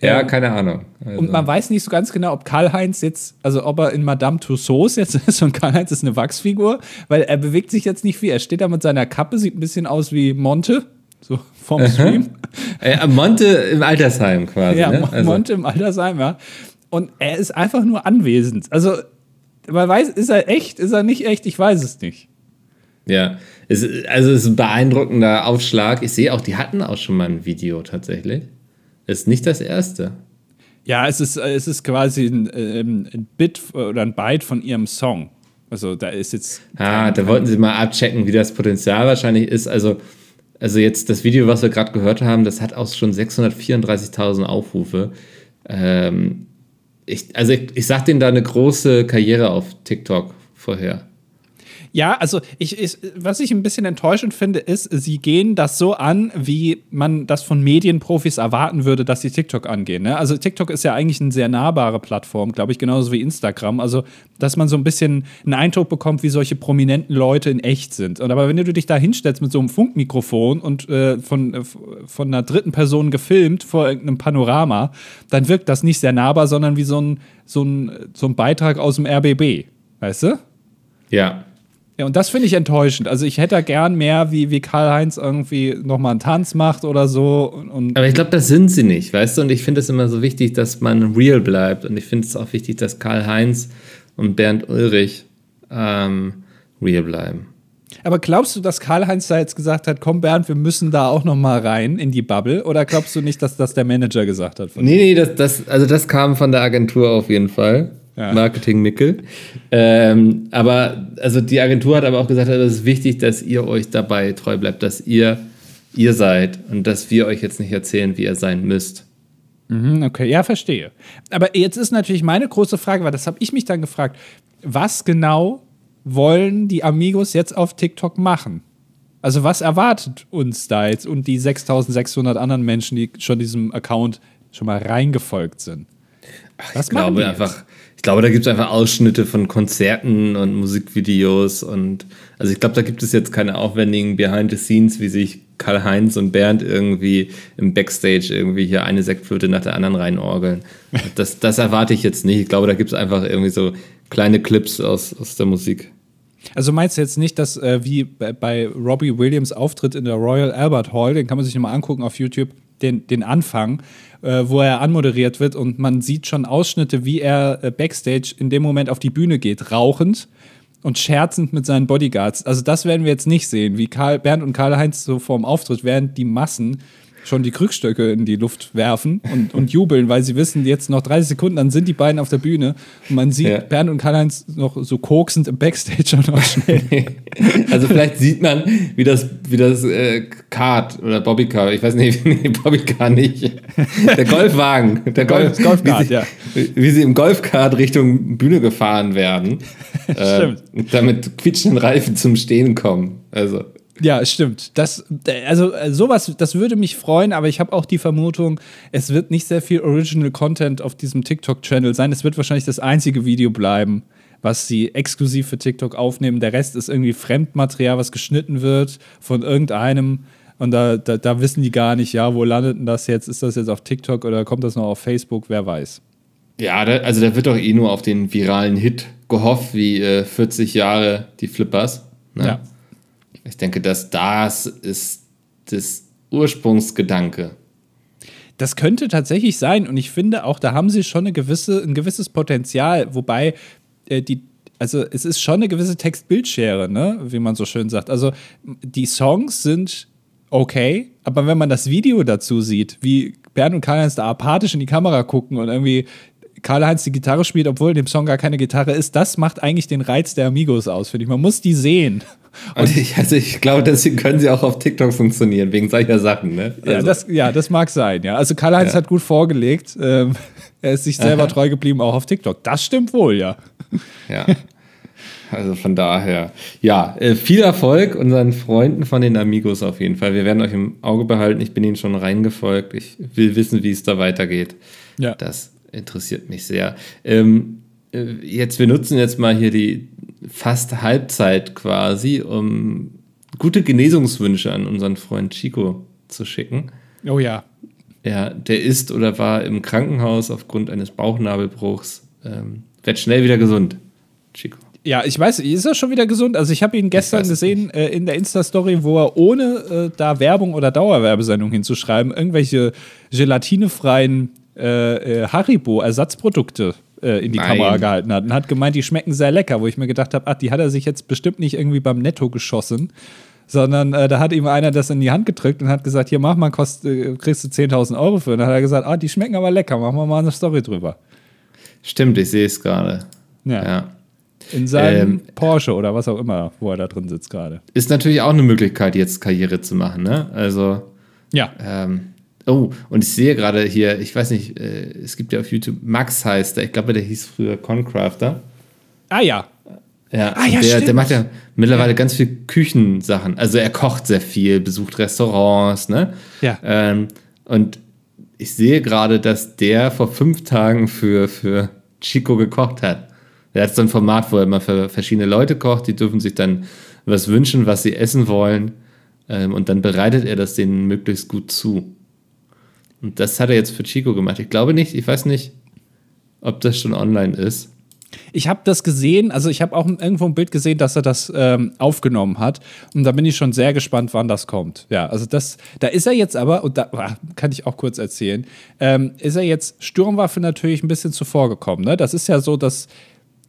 Ja, keine Ahnung. Also. Und man weiß nicht so ganz genau, ob Karl-Heinz jetzt, also ob er in Madame Tussauds jetzt <laughs> ist und Karl-Heinz ist eine Wachsfigur, weil er bewegt sich jetzt nicht viel. Er steht da mit seiner Kappe, sieht ein bisschen aus wie Monte, so vom Stream. Äh, Monte im Altersheim quasi. Ja, ne? also. Monte im Altersheim, ja. Und er ist einfach nur anwesend. Also, man weiß, ist er echt, ist er nicht echt? Ich weiß es nicht. Ja, es, also es ist ein beeindruckender Aufschlag. Ich sehe auch, die hatten auch schon mal ein Video tatsächlich. Ist nicht das erste. Ja, es ist, es ist quasi ein, ähm, ein Bit oder ein Byte von ihrem Song. Also da ist jetzt. Ah, da wollten sie mal abchecken, wie das Potenzial wahrscheinlich ist. Also, also jetzt das Video, was wir gerade gehört haben, das hat auch schon 634.000 Aufrufe. Ähm, ich, also ich, ich sag denen da eine große Karriere auf TikTok vorher. Ja, also ich, ich, was ich ein bisschen enttäuschend finde, ist, sie gehen das so an, wie man das von Medienprofis erwarten würde, dass sie TikTok angehen. Ne? Also TikTok ist ja eigentlich eine sehr nahbare Plattform, glaube ich, genauso wie Instagram. Also, dass man so ein bisschen einen Eindruck bekommt, wie solche prominenten Leute in echt sind. Und aber wenn du dich da hinstellst mit so einem Funkmikrofon und äh, von, äh, von einer dritten Person gefilmt vor irgendeinem Panorama, dann wirkt das nicht sehr nahbar, sondern wie so ein, so ein, so ein Beitrag aus dem RBB. Weißt du? Ja. Ja, und das finde ich enttäuschend. Also ich hätte da gern mehr, wie, wie Karl-Heinz irgendwie nochmal einen Tanz macht oder so. Und Aber ich glaube, das sind sie nicht, weißt du? Und ich finde es immer so wichtig, dass man real bleibt. Und ich finde es auch wichtig, dass Karl-Heinz und Bernd Ulrich ähm, real bleiben. Aber glaubst du, dass Karl-Heinz da jetzt gesagt hat, komm Bernd, wir müssen da auch nochmal rein in die Bubble? Oder glaubst du nicht, dass das der Manager gesagt hat? Nee, nee, das, das, also das kam von der Agentur auf jeden Fall. Ja. Marketing Mickel. Ähm, aber also die Agentur hat aber auch gesagt, es ist wichtig, dass ihr euch dabei treu bleibt, dass ihr ihr seid und dass wir euch jetzt nicht erzählen, wie ihr sein müsst. Mhm, okay, ja, verstehe. Aber jetzt ist natürlich meine große Frage, weil das habe ich mich dann gefragt, was genau wollen die Amigos jetzt auf TikTok machen? Also was erwartet uns da jetzt und die 6600 anderen Menschen, die schon diesem Account schon mal reingefolgt sind? Ach, ich glaube einfach, ich glaube, da gibt es einfach Ausschnitte von Konzerten und Musikvideos und also ich glaube, da gibt es jetzt keine aufwendigen Behind the Scenes, wie sich Karl-Heinz und Bernd irgendwie im Backstage irgendwie hier eine Sektflöte nach der anderen reinorgeln. Das, das erwarte ich jetzt nicht. Ich glaube, da gibt es einfach irgendwie so kleine Clips aus, aus der Musik. Also meinst du jetzt nicht, dass äh, wie bei, bei Robbie Williams Auftritt in der Royal Albert Hall, den kann man sich nochmal angucken auf YouTube, den, den Anfang, äh, wo er anmoderiert wird und man sieht schon Ausschnitte, wie er äh, backstage in dem Moment auf die Bühne geht, rauchend und scherzend mit seinen Bodyguards. Also das werden wir jetzt nicht sehen, wie Karl, Bernd und Karl-Heinz so vorm Auftritt, während die Massen schon die Krückstöcke in die Luft werfen und, und jubeln, weil sie wissen, jetzt noch 30 Sekunden, dann sind die beiden auf der Bühne und man sieht ja. Bernd und Karl-Heinz noch so koksend im Backstage und schnell. <laughs> also vielleicht sieht man, wie das, wie das äh, Kart oder Bobbycar, ich weiß nicht, <laughs> nee, Bobbycar nicht, der Golfwagen, der Golf, Golfkart, wie sie, ja. Wie sie im Golfkart Richtung Bühne gefahren werden, <laughs> äh, damit quietschenden Reifen zum Stehen kommen. Also ja, stimmt. Das, also sowas, das würde mich freuen, aber ich habe auch die Vermutung, es wird nicht sehr viel Original Content auf diesem TikTok-Channel sein. Es wird wahrscheinlich das einzige Video bleiben, was sie exklusiv für TikTok aufnehmen. Der Rest ist irgendwie Fremdmaterial, was geschnitten wird von irgendeinem. Und da, da, da wissen die gar nicht, ja, wo landet denn das jetzt? Ist das jetzt auf TikTok oder kommt das noch auf Facebook? Wer weiß. Ja, da, also da wird doch eh nur auf den viralen Hit gehofft, wie äh, 40 Jahre die Flippers. Ne? Ja. Ich denke, dass das ist das Ursprungsgedanke. Das könnte tatsächlich sein und ich finde auch, da haben sie schon eine gewisse, ein gewisses Potenzial, wobei äh, die, also es ist schon eine gewisse Text-Bildschere, ne? wie man so schön sagt. Also die Songs sind okay, aber wenn man das Video dazu sieht, wie Bernd und Karl-Heinz da apathisch in die Kamera gucken und irgendwie Karl-Heinz die Gitarre spielt, obwohl in dem Song gar keine Gitarre ist, das macht eigentlich den Reiz der Amigos aus, finde ich. Man muss die sehen. Und ich, also ich glaube, deswegen können sie auch auf TikTok funktionieren, wegen solcher Sachen. Ne? Also. Ja, das, ja, das mag sein. Ja. Also Karl-Heinz ja. hat gut vorgelegt. Ähm, <laughs> er ist sich selber Aha. treu geblieben, auch auf TikTok. Das stimmt wohl, ja. Ja. Also von daher, ja, äh, viel Erfolg unseren Freunden von den Amigos auf jeden Fall. Wir werden euch im Auge behalten. Ich bin ihnen schon reingefolgt. Ich will wissen, wie es da weitergeht. Ja. Das interessiert mich sehr. Ähm, äh, jetzt, wir nutzen jetzt mal hier die fast Halbzeit quasi, um gute Genesungswünsche an unseren Freund Chico zu schicken. Oh ja. Ja, der ist oder war im Krankenhaus aufgrund eines Bauchnabelbruchs. Ähm, wird schnell wieder gesund, Chico. Ja, ich weiß, ist er schon wieder gesund? Also ich habe ihn gestern gesehen äh, in der Insta-Story, wo er ohne äh, da Werbung oder Dauerwerbesendung hinzuschreiben, irgendwelche gelatinefreien äh, äh Haribo-Ersatzprodukte äh, in die Nein. Kamera gehalten hat und hat gemeint, die schmecken sehr lecker, wo ich mir gedacht habe, ach, die hat er sich jetzt bestimmt nicht irgendwie beim Netto geschossen, sondern äh, da hat ihm einer das in die Hand gedrückt und hat gesagt, hier mach mal, kost, äh, kriegst du 10.000 Euro für. Und dann hat er gesagt, ah, die schmecken aber lecker, machen wir mal eine Story drüber. Stimmt, ich sehe es gerade. Ja. ja. In seinem ähm, Porsche oder was auch immer, wo er da drin sitzt gerade. Ist natürlich auch eine Möglichkeit, jetzt Karriere zu machen, ne? Also. Ja. Ähm, Oh, und ich sehe gerade hier, ich weiß nicht, äh, es gibt ja auf YouTube, Max heißt der, ich glaube, der hieß früher Concrafter. Ah ja. Ja, Ah, ja, der, der macht ja mittlerweile ganz viel Küchensachen. Also er kocht sehr viel, besucht Restaurants, ne? Ja. Ähm, und ich sehe gerade, dass der vor fünf Tagen für, für Chico gekocht hat. Der hat so ein Format, wo er immer für verschiedene Leute kocht, die dürfen sich dann was wünschen, was sie essen wollen. Ähm, und dann bereitet er das denen möglichst gut zu. Und das hat er jetzt für Chico gemacht. Ich glaube nicht, ich weiß nicht, ob das schon online ist. Ich habe das gesehen, also ich habe auch irgendwo ein Bild gesehen, dass er das ähm, aufgenommen hat. Und da bin ich schon sehr gespannt, wann das kommt. Ja, also das, da ist er jetzt aber, und da ah, kann ich auch kurz erzählen, ähm, ist er jetzt Sturmwaffe natürlich ein bisschen zuvor gekommen. Ne? Das ist ja so, dass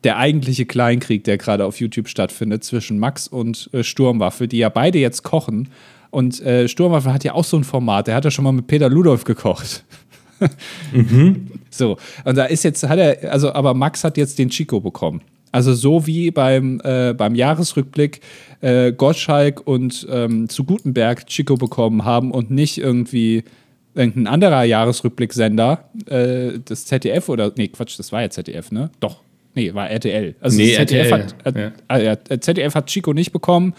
der eigentliche Kleinkrieg, der gerade auf YouTube stattfindet, zwischen Max und äh, Sturmwaffe, die ja beide jetzt kochen. Und äh, Sturmwaffe hat ja auch so ein Format, der hat ja schon mal mit Peter Ludolf gekocht. <laughs> So, und da ist jetzt, hat er, also, aber Max hat jetzt den Chico bekommen. Also so wie beim, äh, beim Jahresrückblick äh, Gottschalk und ähm, zu Gutenberg Chico bekommen haben und nicht irgendwie irgendein anderer Jahresrückblicksender, äh, das ZDF oder, nee, Quatsch, das war ja ZDF, ne? Doch, nee, war RTL. Also Nee, ZDF, RTL, hat, ja. ah, ja, ZDF hat Chico nicht bekommen.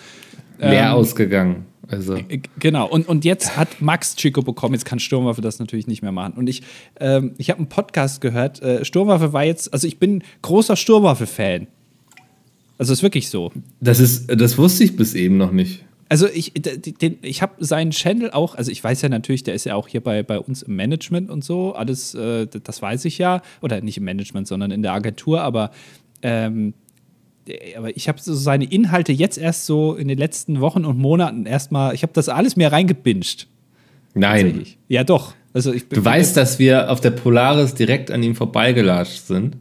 Leer Ähm, ausgegangen. Also. Äh, Genau, und, und jetzt hat Max Chico bekommen, jetzt kann Sturmwaffe das natürlich nicht mehr machen. Und ich, ähm, ich habe einen Podcast gehört, äh, Sturmwaffe war jetzt, also ich bin großer Sturmwaffe-Fan. Also ist wirklich so. Das ist, das wusste ich bis eben noch nicht. Also ich, den, ich habe seinen Channel auch, also ich weiß ja natürlich, der ist ja auch hier bei, bei uns im Management und so, alles, äh, das weiß ich ja, oder nicht im Management, sondern in der Agentur, aber, ähm, aber ich habe so seine Inhalte jetzt erst so in den letzten Wochen und Monaten erstmal, ich habe das alles mehr reingebinged. Nein. Ja, doch. Also ich Du weißt, dass wir auf der Polaris direkt an ihm vorbeigelatscht sind.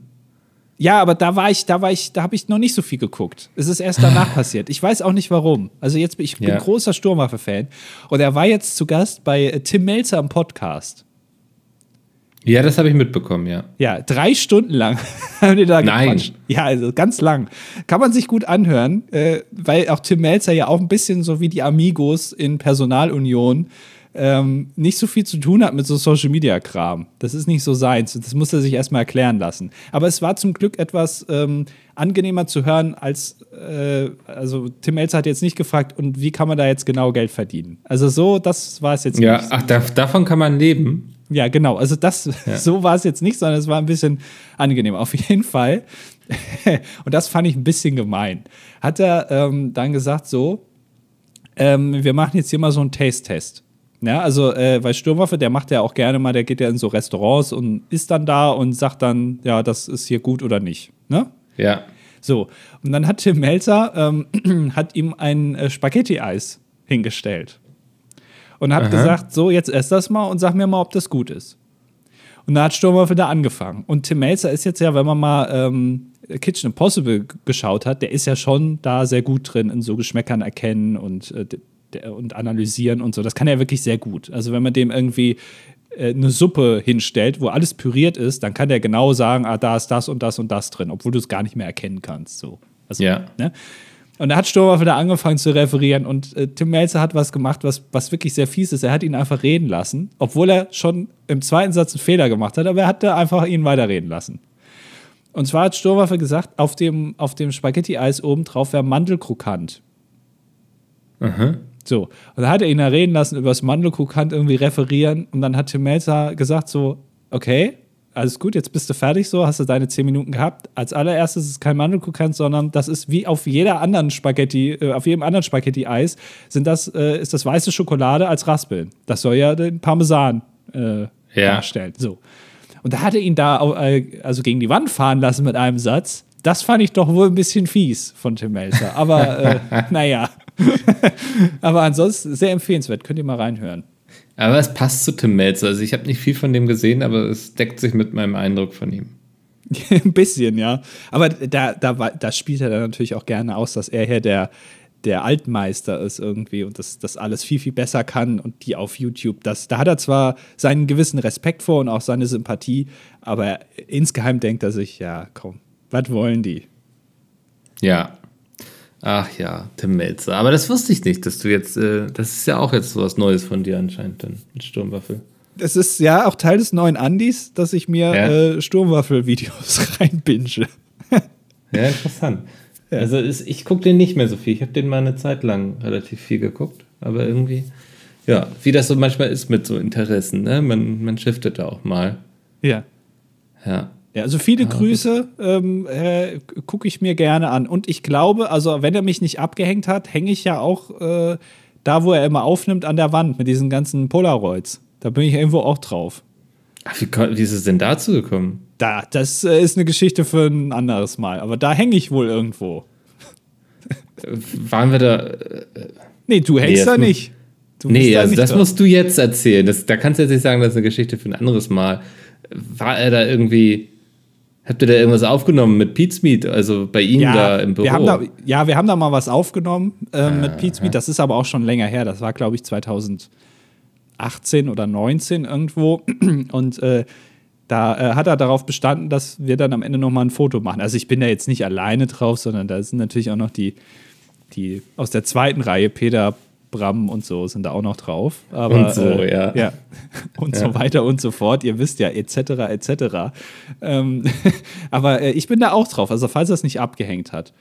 Ja, aber da war ich, da war ich, da habe ich noch nicht so viel geguckt. Es ist erst danach <laughs> passiert. Ich weiß auch nicht warum. Also jetzt bin ich bin Ja. großer Sturmwaffe-Fan und er war jetzt zu Gast bei äh, Tim Melzer im Podcast. Ja, das habe ich mitbekommen, ja. Ja, drei Stunden lang <laughs> haben die da Nein. gequatscht. Ja, also ganz lang. Kann man sich gut anhören, äh, weil auch Tim Melzer ja auch ein bisschen so wie die Amigos in Personalunion ähm, nicht so viel zu tun hat mit so Social Media Kram. Das ist nicht so seins. Das muss er sich erstmal erklären lassen. Aber es war zum Glück etwas ähm, angenehmer zu hören, als äh, also Tim Melzer hat jetzt nicht gefragt, und wie kann man da jetzt genau Geld verdienen? Also so, das war es jetzt Ja, nicht. ach, da, davon kann man leben. Ja, genau. Also das, <laughs> so war es jetzt nicht, sondern es war ein bisschen angenehm. Auf jeden Fall. <laughs> Und das fand ich ein bisschen gemein. Hat er ähm, dann gesagt, so, ähm, wir machen jetzt hier mal so einen Taste-Test. Ja, also, äh, weil Sturmwaffe, der macht ja auch gerne mal, der geht ja in so Restaurants und ist dann da und sagt dann, ja, das ist hier gut oder nicht. Ne? Ja. So, und dann hat Tim Melzer ähm, <clears throat> hat ihm ein äh, Spaghetti-Eis hingestellt. Und hat Aha. gesagt, so, jetzt ess das mal und sag mir mal, ob das gut ist. Und da hat Sturmwaffe da angefangen. Und Tim Melzer ist jetzt ja, wenn man mal ähm, Kitchen Impossible geschaut hat, der ist ja schon da sehr gut drin in so Geschmäckern erkennen und, äh, und analysieren und so. Das kann er wirklich sehr gut. Also wenn man dem irgendwie äh, eine Suppe hinstellt, wo alles püriert ist, dann kann der genau sagen, ah, da ist das und das und das drin, obwohl du es gar nicht mehr erkennen kannst. So. Also, Ja. Ne? Und da hat Sturmwaffe da angefangen zu referieren und äh, Tim Melzer hat was gemacht, was, was wirklich sehr fies ist. Er hat ihn einfach reden lassen, obwohl er schon im zweiten Satz einen Fehler gemacht hat, aber er hat da einfach ihn weiterreden lassen. Und zwar hat Sturmwaffe gesagt, auf dem, auf dem Spaghetti-Eis oben drauf wäre Mandelkrokant. So, und da hat er ihn da reden lassen, über das Mandelkrokant irgendwie referieren und dann hat Tim Melzer gesagt so, okay, alles gut, jetzt bist du fertig so, hast du deine zehn Minuten gehabt. Als allererstes ist es kein Mandelkrokant, sondern das ist wie auf jeder anderen Spaghetti, äh, auf jedem anderen Spaghetti-Eis, sind das, äh, ist das weiße Schokolade als Raspeln. Das soll ja den Parmesan äh, Ja. darstellen. So. Und da hat er ihn da äh, also gegen die Wand fahren lassen mit einem Satz. Das fand ich doch wohl ein bisschen fies von Tim Melzer. Aber äh, <laughs> naja. <laughs> Aber ansonsten sehr empfehlenswert. Könnt ihr mal reinhören. Aber es passt zu Tim Melzer. Also ich habe nicht viel von dem gesehen, aber es deckt sich mit meinem Eindruck von ihm. <laughs> ein bisschen, ja. Aber da, da, da spielt er dann natürlich auch gerne aus, dass er hier der, der Altmeister ist irgendwie und das, das alles viel, viel besser kann und die auf YouTube. Das, da hat er zwar seinen gewissen Respekt vor und auch seine Sympathie, aber insgeheim denkt er sich, ja, komm, was wollen die? Ja. Ach ja, Tim Melzer. Aber das wusste ich nicht, dass du jetzt, äh, das ist ja auch jetzt so was Neues von dir anscheinend dann mit Sturmwaffe. Das ist ja auch Teil des neuen Andis, dass ich mir Ja. äh, Sturmwaffel-Videos <laughs> reinbinge. Ja, interessant. Also ist, ich gucke den nicht mehr so viel. Ich habe den mal eine Zeit lang relativ viel geguckt, aber irgendwie, ja, wie das so manchmal ist mit so Interessen, ne? Man, man shiftet da auch mal. Ja. Ja. Ja, also viele Grüße ähm, äh, gucke ich mir gerne an. Und ich glaube, also wenn er mich nicht abgehängt hat, hänge ich ja auch äh, da, wo er immer aufnimmt, an der Wand mit diesen ganzen Polaroids. Da bin ich irgendwo auch drauf. Ach, wie, wie ist es denn dazu gekommen? Da, das äh, ist eine Geschichte für ein anderes Mal. Aber da hänge ich wohl irgendwo. Waren wir da. äh, Nee, du hängst das da nicht. Du Nee, da also nicht das da. musst du jetzt erzählen. Das, da kannst du jetzt nicht sagen, das ist eine Geschichte für ein anderes Mal. War er da irgendwie. Habt ihr da irgendwas aufgenommen mit Pete's Meat, also bei ihm da im Büro? Wir haben da, ja, wir haben da mal was aufgenommen ähm, mit Pete's Meat. Das ist aber auch schon länger her. Das war, glaube ich, 2018 oder 19 irgendwo. <clears throat> Und äh, da äh, hat er darauf bestanden, dass wir dann am Ende noch mal ein Foto machen. Also ich bin da jetzt nicht alleine drauf, sondern da sind natürlich auch noch die, die aus der zweiten Reihe, Peter, Bram und so sind da auch noch drauf. Aber, Und so, äh, ja. ja. <laughs> Und so weiter und so fort. Ihr wisst ja, etc., etc. Ähm, <laughs> aber äh, ich bin da auch drauf, also falls er es nicht abgehängt hat.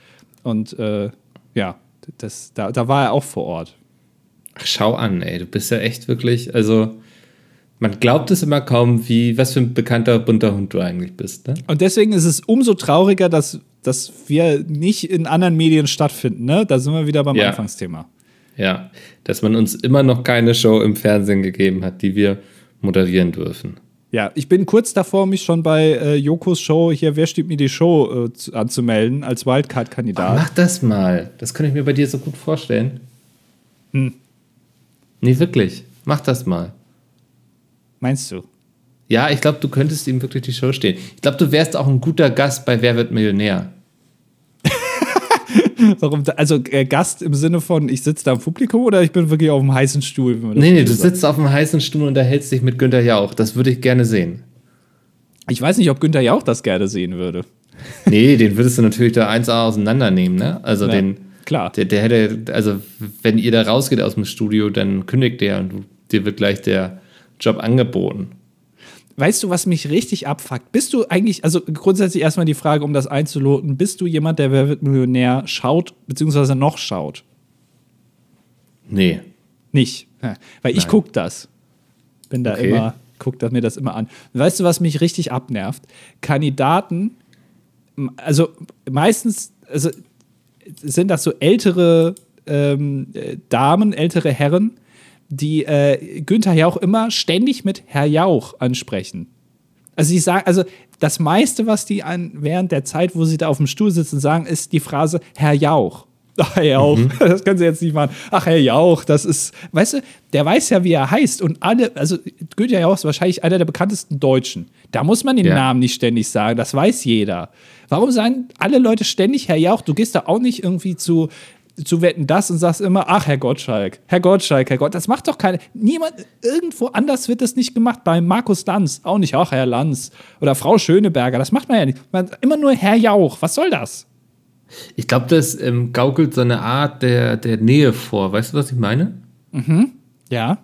Und äh, ja, das, da, da war er auch vor Ort. Ach, schau an, ey, du bist ja echt wirklich, also man glaubt es immer kaum, wie, was für ein bekannter bunter Hund du eigentlich bist, ne? Und deswegen ist es umso trauriger, dass, dass wir nicht in anderen Medien stattfinden. Ne? Da sind wir wieder beim Ja. Anfangsthema. Ja, dass man uns immer noch keine Show im Fernsehen gegeben hat, die wir moderieren dürfen. Ja, ich bin kurz davor, mich schon bei äh, Jokos Show hier, wer steht mir die Show äh, zu, anzumelden als Wildcard-Kandidat. Mach das mal. Das könnte ich mir bei dir so gut vorstellen. Hm. Nee, wirklich. Mach das mal. Meinst du? Ja, ich glaube, du könntest ihm wirklich die Show stehen. Ich glaube, du wärst auch ein guter Gast bei Wer wird Millionär. <laughs> Warum? Also äh, Gast im Sinne von, ich sitze da im Publikum oder ich bin wirklich auf dem heißen Stuhl? Nee, nee, du sagt? sitzt auf einem heißen Stuhl und unterhältst dich mit Günther Jauch. Das würde ich gerne sehen. Ich weiß nicht, ob Günther Jauch das gerne sehen würde. <laughs> Nee, den würdest du natürlich da 1A auseinandernehmen, ne? Also Ja, den, klar. Der, der hätte, also wenn ihr da rausgeht aus dem Studio, dann kündigt der und dir wird gleich der Job angeboten. Weißt du, was mich richtig abfuckt? Bist du eigentlich, also grundsätzlich erstmal die Frage, um das einzuloten, bist du jemand, der Wer wird Millionär schaut, beziehungsweise noch schaut? Nee. Nicht. Ja, Weil ich Nein. gucke das. Bin da Okay. immer, guck da mir das immer an. Weißt du, was mich richtig abnervt? Kandidaten, also meistens, also sind das so ältere ähm, äh, Damen, ältere Herren, die äh, Günther Jauch immer ständig mit Herr Jauch ansprechen. Also sie sagen, also das meiste, was die an, während der Zeit, wo sie da auf dem Stuhl sitzen, sagen, ist die Phrase Herr Jauch. <laughs> Ach, Herr Jauch, das können sie jetzt nicht machen. Ach, Herr Jauch, das ist, weißt du, der weiß ja, wie er heißt. Und alle, also Günther Jauch ist wahrscheinlich einer der bekanntesten Deutschen. Da muss man den Ja. Namen nicht ständig sagen, das weiß jeder. Warum sagen alle Leute ständig Herr Jauch? Du gehst da auch nicht irgendwie zu, zu wetten das und sagst immer, ach, Herr Gottschalk, Herr Gottschalk, Herr Gott, das macht doch keine, niemand, irgendwo anders wird das nicht gemacht. Bei Markus Lanz auch nicht, ach, Herr Lanz oder Frau Schöneberger, das macht man ja nicht. Man, immer nur Herr Jauch, was soll das? Ich glaube, das ähm, gaukelt so eine Art der, der Nähe vor. Weißt du, was ich meine? Ja.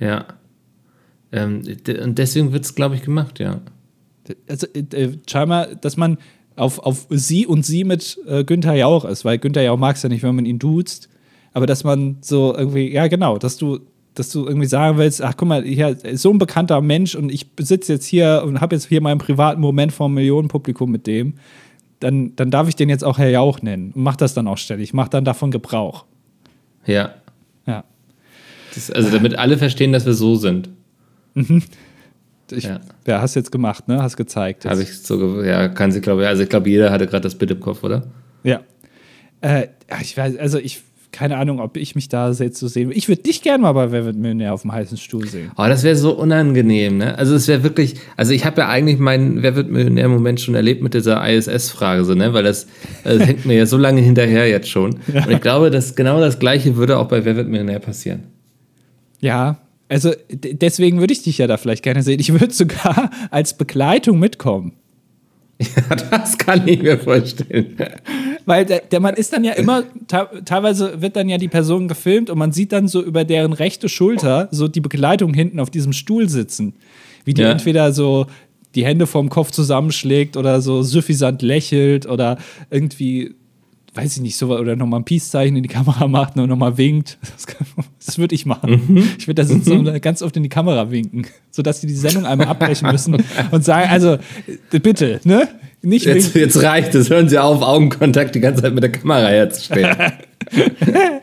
Ja. Ähm, und deswegen wird es, glaube ich, gemacht, ja. Also, äh, scheinbar, dass man auf, auf sie und sie mit äh, Günther Jauch ist, weil Günther Jauch mag es ja nicht, wenn man ihn duzt, aber dass man so irgendwie, ja genau, dass du, dass du irgendwie sagen willst, ach guck mal, hier ist so ein bekannter Mensch und ich sitze jetzt hier und habe jetzt hier meinen privaten Moment vor einem Millionenpublikum mit dem, dann, dann darf ich den jetzt auch Herr Jauch nennen und mach das dann auch ständig, mach dann davon Gebrauch. Ja. Ja. Das, also damit alle verstehen, dass wir so sind. Ich, Ja. ja. hast jetzt gemacht, ne? Hast gezeigt. Habe ich so, ja, kann sie, glaube ich, also ich glaube, jeder hatte gerade das Bild im Kopf, oder? Ja. Äh, ja, ich weiß, also ich, keine Ahnung, ob ich mich da jetzt so sehen will. Ich würde dich gerne mal bei Wer wird Millionär auf dem heißen Stuhl sehen. Oh, das wäre so unangenehm, ne? Also es wäre wirklich, also ich habe ja eigentlich meinen Wer wird Millionär-Moment schon erlebt mit dieser ISS-Frage, so, ne? Weil das, das <laughs> hängt mir ja so lange hinterher jetzt schon. Und ich glaube, dass genau das Gleiche würde auch bei Wer wird Millionär passieren. Ja, also deswegen würde ich dich ja da vielleicht gerne sehen. Ich würde sogar <laughs> als Begleitung mitkommen. Ja, das kann ich mir vorstellen. Weil der, der man ist dann ja immer, te teilweise wird dann ja die Person gefilmt und man sieht dann so über deren rechte Schulter so die Begleitung hinten auf diesem Stuhl sitzen. Wie die Ja. entweder so die Hände vorm Kopf zusammenschlägt oder so suffisant lächelt oder irgendwie weiß ich nicht, so oder nochmal ein Peace-Zeichen in die Kamera macht und nochmal winkt. <laughs> Das, das würde ich machen. Ich würde da sitzen und ganz oft in die Kamera winken, sodass sie die Sendung einmal abbrechen müssen und sagen, also äh, bitte, ne? Nicht Jetzt, winken. jetzt reicht es. Hören Sie auf, Augenkontakt die ganze Zeit mit der Kamera herzustellen. <laughs>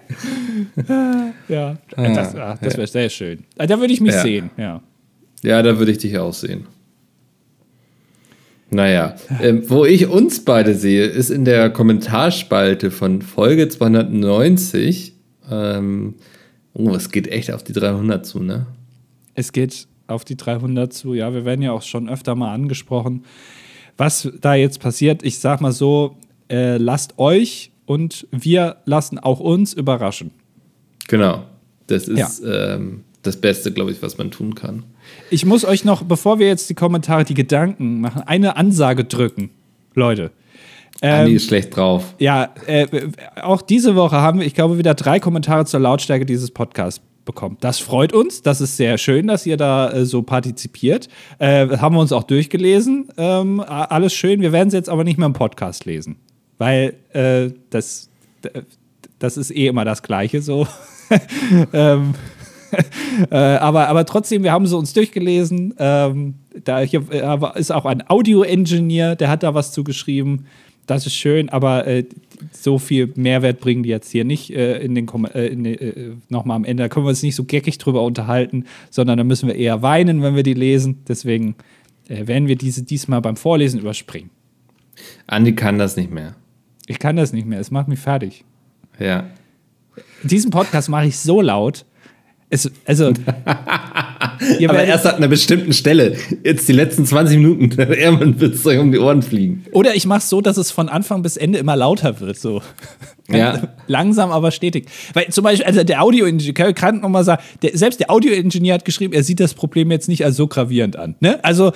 Ja, das, ah, das wäre sehr schön. Ah, Da würde ich mich Ja. sehen, ja. ja, da würde ich dich auch sehen. Naja, ähm, wo ich uns beide sehe, ist in der Kommentarspalte von Folge 290. Ähm, oh, es geht echt auf die 300 zu, ne? Es geht auf die 300 zu. Ja, wir werden ja auch schon öfter mal angesprochen. Was da jetzt passiert, ich sag mal so, äh, lasst euch und wir lassen auch uns überraschen. Genau. Das ist ähm, das Beste, glaube ich, was man tun kann. Ich muss euch noch, bevor wir jetzt die Kommentare, die Gedanken machen, eine Ansage drücken. Leute. Andi Ähm, ist schlecht drauf. ja, äh, auch diese Woche haben wir, ich glaube, wieder drei Kommentare zur Lautstärke dieses Podcasts bekommen. Das freut uns. Das ist sehr schön, dass ihr da äh, so partizipiert. Äh, haben wir uns auch durchgelesen. Ähm, alles schön. Wir werden es jetzt aber nicht mehr im Podcast lesen. Weil äh, das, das ist eh immer das Gleiche so. <laughs> ähm, <laughs> äh, aber, aber trotzdem, wir haben sie uns durchgelesen. Ähm, da hier äh, ist auch ein Audio-Engineer, der hat da was zugeschrieben. Das ist schön, aber äh, so viel Mehrwert bringen die jetzt hier nicht äh, in den, Kom äh, den äh, nochmal am Ende. Da können wir uns nicht so geckig drüber unterhalten, sondern da müssen wir eher weinen, wenn wir die lesen. Deswegen werden wir diese diesmal beim Vorlesen überspringen. Andi kann das nicht mehr. Ich kann das nicht mehr, es macht mich fertig. Ja. Diesen Podcast mache ich so laut. Es, also, <laughs> ihr Aber erst an einer bestimmten Stelle. Jetzt die letzten 20 Minuten, <laughs> irgendwann wird es euch um die Ohren fliegen. Oder ich mache es so, dass es von Anfang bis Ende immer lauter wird. So. Ja. <laughs> Langsam, aber stetig. Weil zum Beispiel, also der Audioingenieur, kann nochmal sagen, der, selbst der Audioingenieur hat geschrieben, er sieht das Problem jetzt nicht als so gravierend an. Ne? Also,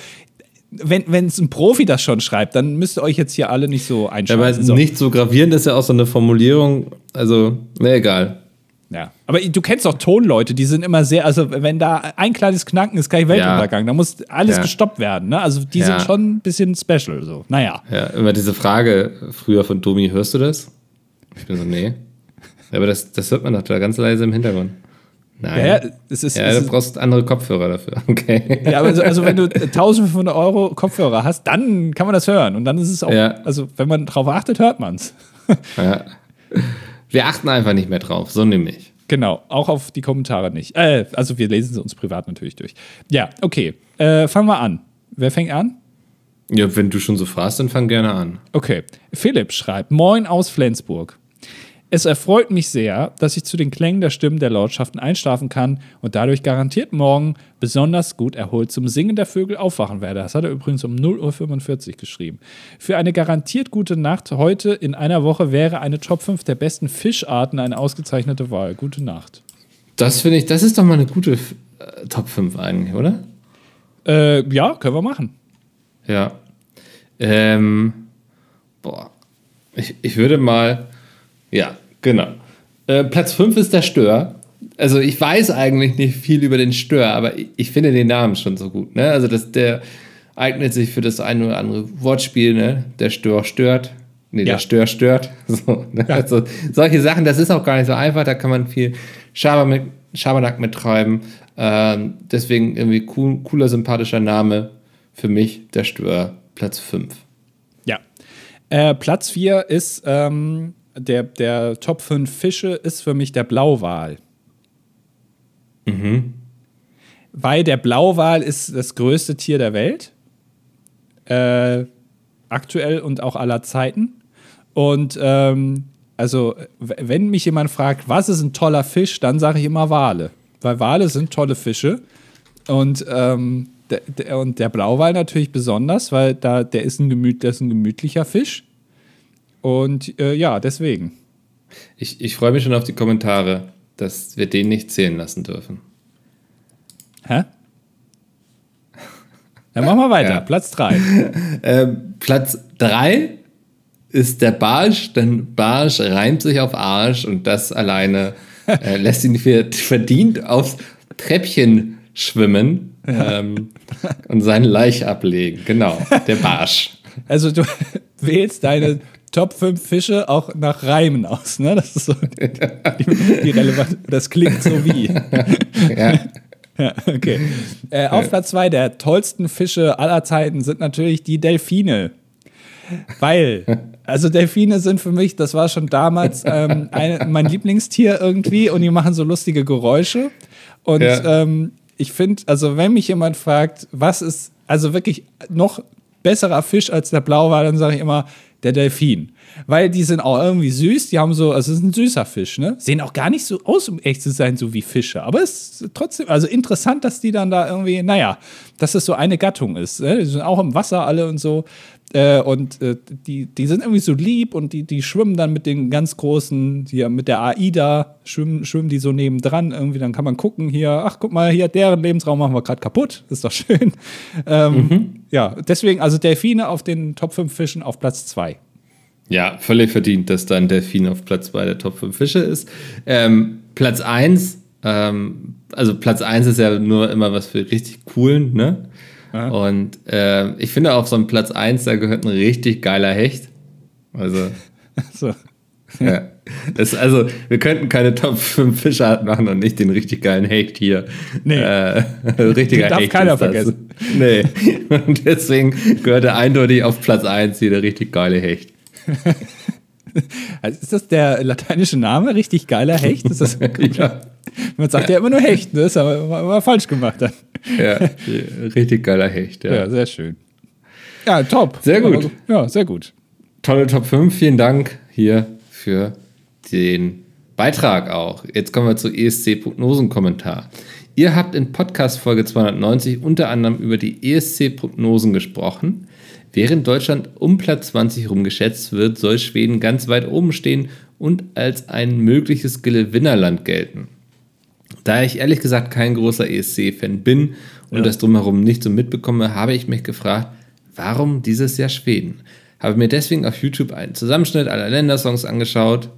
wenn es ein Profi das schon schreibt, dann müsst ihr euch jetzt hier alle nicht so Aber einschalten. So. nicht so gravierend ist ja auch so eine Formulierung. Also, na egal. Ja. Aber du kennst doch Tonleute, die sind immer sehr, also wenn da ein kleines Knacken ist, gleich Weltuntergang. Da muss alles Ja. gestoppt werden. Ne? Also die Ja. sind schon ein bisschen special. So. Naja. Ja, immer diese Frage früher von Domi, hörst du das? Ich bin so, nee. Aber das, das hört man doch da ganz leise im Hintergrund. Nein. Ja, ja, es ist, Ja, es du ist brauchst andere Kopfhörer dafür. <laughs> Okay. Ja, aber also, also wenn du 1500 Euro Kopfhörer hast, dann kann man das hören. Und dann ist es auch, Ja. also wenn man drauf achtet, hört man es. Ja. <laughs> Wir achten einfach nicht mehr drauf, so nämlich. Genau, auch auf die Kommentare nicht. Äh, also wir lesen sie uns privat natürlich durch. Ja, okay. Äh, fangen wir an. Wer fängt an? Ja, wenn du schon so fragst, dann fang gerne an. Okay. Philipp schreibt: Moin aus Flensburg. Es erfreut mich sehr, dass ich zu den Klängen der Stimmen der Lautschaften einschlafen kann und dadurch garantiert morgen besonders gut erholt zum Singen der Vögel aufwachen werde. Das hat er übrigens um 0.45 Uhr geschrieben. Für eine garantiert gute Nacht heute in einer Woche wäre eine Top 5 der besten Fischarten eine ausgezeichnete Wahl. Gute Nacht. Das finde ich, das ist doch mal eine gute äh, Top 5 eigentlich, oder? Äh, ja, können wir machen. Ja. Ähm, boah. Ich, ich würde mal. Ja, genau. Äh, Platz 5 ist der Stör. Also ich weiß eigentlich nicht viel über den Stör, aber ich, ich finde den Namen schon so gut. Ne? Also das, der eignet sich für das eine oder andere Wortspiel. Ne? Der Stör stört. Nee, Ja. der Stör stört. <laughs> So, ne? also, solche Sachen, das ist auch gar nicht so einfach. Da kann man viel Schaber mit, Schabernack mittreiben. Ähm, deswegen irgendwie cool, cooler, sympathischer Name für mich, der Stör, Platz 5. Ja. Äh, Platz 4 ist ähm, der, der Top 5 Fische ist für mich der Blauwal. Weil der Blauwal ist das größte Tier der Welt. Äh, aktuell und auch aller Zeiten. Und ähm, also, wenn mich jemand fragt, was ist ein toller Fisch, dann sage ich immer Wale. Weil Wale sind tolle Fische. Und, ähm, der, der, und der Blauwal natürlich besonders, weil da, der, ist ein gemüt, der ist ein gemütlicher Fisch. Und äh, ja, deswegen. Ich, ich freue mich schon auf die Kommentare, dass wir den nicht zählen lassen dürfen. Hä? Dann machen wir weiter. Ja. Platz 3. <laughs> Ähm, Platz 3 ist der Barsch, denn Barsch reimt sich auf Arsch und das alleine äh, <laughs> lässt ihn für, verdient aufs Treppchen schwimmen ähm, und seinen Laich ablegen. Genau, der Barsch. Also du <laughs> wählst deine Top 5 Fische auch nach Reimen aus, ne? Das ist so die, die relevant. Das klingt so wie. Ja. Ja, okay. Äh, auf Platz 2 der tollsten Fische aller Zeiten sind natürlich die Delfine. Weil, also Delfine sind für mich, das war schon damals ähm, ein, mein Lieblingstier irgendwie und die machen so lustige Geräusche. Und Ja. ähm, ich finde, also wenn mich jemand fragt, was ist also wirklich noch besserer Fisch als der Blauwal, dann sage ich immer der Delfin. Weil die sind auch irgendwie süß, die haben so, also es ist ein süßer Fisch, ne? Sehen auch gar nicht so aus, um echt zu sein, so wie Fische. Aber es ist trotzdem, also interessant, dass die dann da irgendwie, naja, dass es so eine Gattung ist. Ne? Die sind auch im Wasser alle und so. Äh, und äh, die, die sind irgendwie so lieb und die, die schwimmen dann mit den ganz großen, hier mit der AIDA, schwimmen, schwimmen die so nebendran. Irgendwie, dann kann man gucken, hier, ach guck mal, hier, deren Lebensraum machen wir gerade kaputt. Ist doch schön. <laughs> Ähm, Ja, deswegen, also Delfine auf den Top 5 Fischen auf Platz 2. Ja, völlig verdient, dass dann Delfin auf Platz 2 der Top 5 Fische ist. Ähm, Platz 1, ähm, also Platz 1 ist ja nur immer was für richtig coolen, ne? Und äh, ich finde auf so einem Platz 1, da gehört ein richtig geiler Hecht. Also, <laughs> So. ja. Das, also, wir könnten keine Top 5 Fischarten machen und nicht den richtig geilen Hecht hier. Nee. Äh, <laughs> richtiger Den darf Hecht keiner ist das. vergessen. <laughs> Nee. Und deswegen gehört er eindeutig auf Platz 1 hier der richtig geile Hecht. <laughs> Also ist das der lateinische Name? Richtig geiler Hecht? Ist das <laughs> Ja. Man sagt ja immer nur Hecht, ne? Das haben wir immer, immer falsch gemacht dann. Ja, richtig geiler Hecht. Ja. Ja, sehr schön. Ja, top. Sehr gut. Also, Ja, sehr gut. Tolle Top 5. Vielen Dank hier für den Beitrag auch. Jetzt kommen wir zu ESC-Prognosen-Kommentar. Ihr habt in Podcast Folge 290 unter anderem über die ESC-Prognosen gesprochen. Während Deutschland um Platz 20 rum geschätzt wird, soll Schweden ganz weit oben stehen und als ein mögliches Gewinnerland gelten. Da ich ehrlich gesagt kein großer ESC-Fan bin und das drumherum nicht so mitbekomme, habe ich mich gefragt, warum dieses Jahr Schweden? Habe mir deswegen auf YouTube einen Zusammenschnitt aller Ländersongs angeschaut,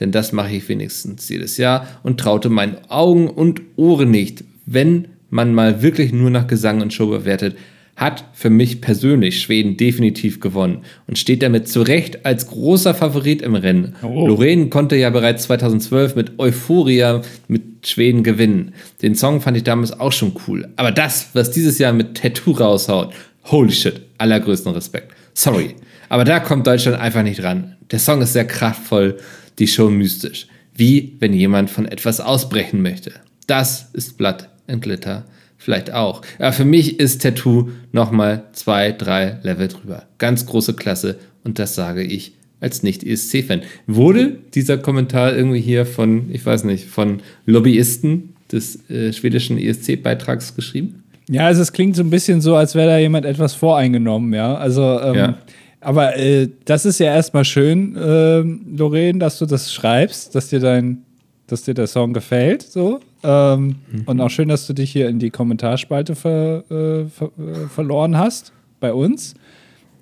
denn das mache ich wenigstens jedes Jahr und traute meinen Augen und Ohren nicht, wenn man mal wirklich nur nach Gesang und Show bewertet, hat für mich persönlich Schweden definitiv gewonnen und steht damit zu Recht als großer Favorit im Rennen. Oh. Loreen konnte ja bereits 2012 mit Euphoria mit Schweden gewinnen. Den Song fand ich damals auch schon cool. Aber das, was dieses Jahr mit Tattoo raushaut, holy shit, allergrößten Respekt. Sorry. Aber da kommt Deutschland einfach nicht ran. Der Song ist sehr kraftvoll, die Show mystisch. Wie wenn jemand von etwas ausbrechen möchte. Das ist Blood and Glitter vielleicht auch. Aber für mich ist Tattoo nochmal zwei, drei Level drüber. Ganz große Klasse und das sage ich als Nicht-ESC-Fan. Wurde dieser Kommentar irgendwie hier von, ich weiß nicht, von Lobbyisten des äh, schwedischen ESC-Beitrags geschrieben? Ja, also es klingt so ein bisschen so, als wäre da jemand etwas voreingenommen, ja. Also, ähm, Ja. aber äh, das ist ja erstmal schön, ähm, Lorraine, dass du das schreibst, dass dir dein, dass dir der Song gefällt, so. Ähm, Und auch schön, dass du dich hier in die Kommentarspalte ver, äh, ver, äh, verloren hast bei uns.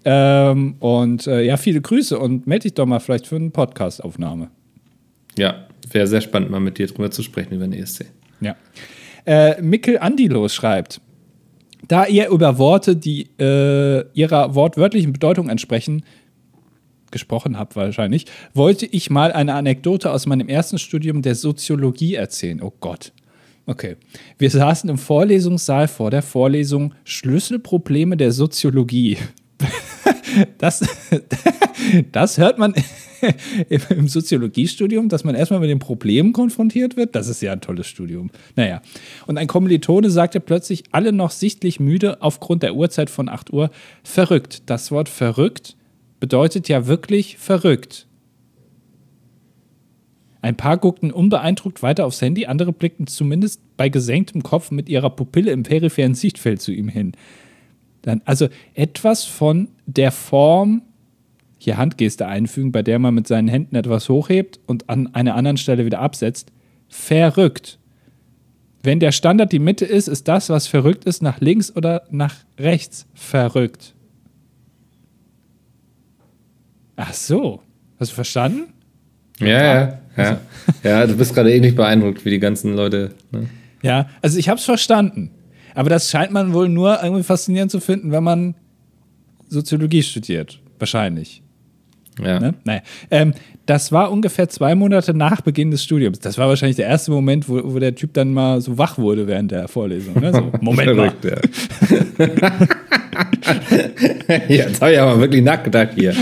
Ähm, und äh, ja, viele Grüße und melde dich doch mal vielleicht für eine Podcast-Aufnahme. Ja, wäre sehr spannend, mal mit dir drüber zu sprechen über den ESC. Ja. Äh, Mikkel Andilos schreibt, da ihr über Worte, die äh, ihrer wortwörtlichen Bedeutung entsprechen, gesprochen habt wahrscheinlich, wollte ich mal eine Anekdote aus meinem ersten Studium der Soziologie erzählen. Oh Gott. Okay. Wir saßen im Vorlesungssaal vor der Vorlesung Schlüsselprobleme der Soziologie. <laughs> Das, <laughs> das hört man <laughs> im Soziologiestudium, dass man erstmal mit den Problemen konfrontiert wird. Das ist ja ein tolles Studium. Naja. Und ein Kommilitone sagte plötzlich, alle noch sichtlich müde aufgrund der Uhrzeit von 8 Uhr, verrückt. Das Wort verrückt bedeutet ja wirklich verrückt. Ein paar guckten unbeeindruckt weiter aufs Handy, andere blickten zumindest bei gesenktem Kopf mit ihrer Pupille im peripheren Sichtfeld zu ihm hin. Dann, also etwas von der Form, hier Handgeste einfügen, bei der man mit seinen Händen etwas hochhebt und an einer anderen Stelle wieder absetzt, verrückt. Wenn der Standard die Mitte ist, ist das, was verrückt ist, nach links oder nach rechts verrückt. Ach so. Hast du verstanden? Ja, ja, ja. Ja, du bist gerade ähnlich beeindruckt wie die ganzen Leute. Ne? Ja, also ich habe es verstanden. Aber das scheint man wohl nur irgendwie faszinierend zu finden, wenn man Soziologie studiert. Wahrscheinlich. Ja. Ne? Naja. Ähm, das war ungefähr zwei Monate nach Beginn des Studiums. Das war wahrscheinlich der erste Moment, wo, wo der Typ dann mal so wach wurde während der Vorlesung. Ne? So, <laughs> Moment mal. Verrückt, ja. ja, <laughs> <laughs> jetzt habe ich aber wirklich nachgedacht hier.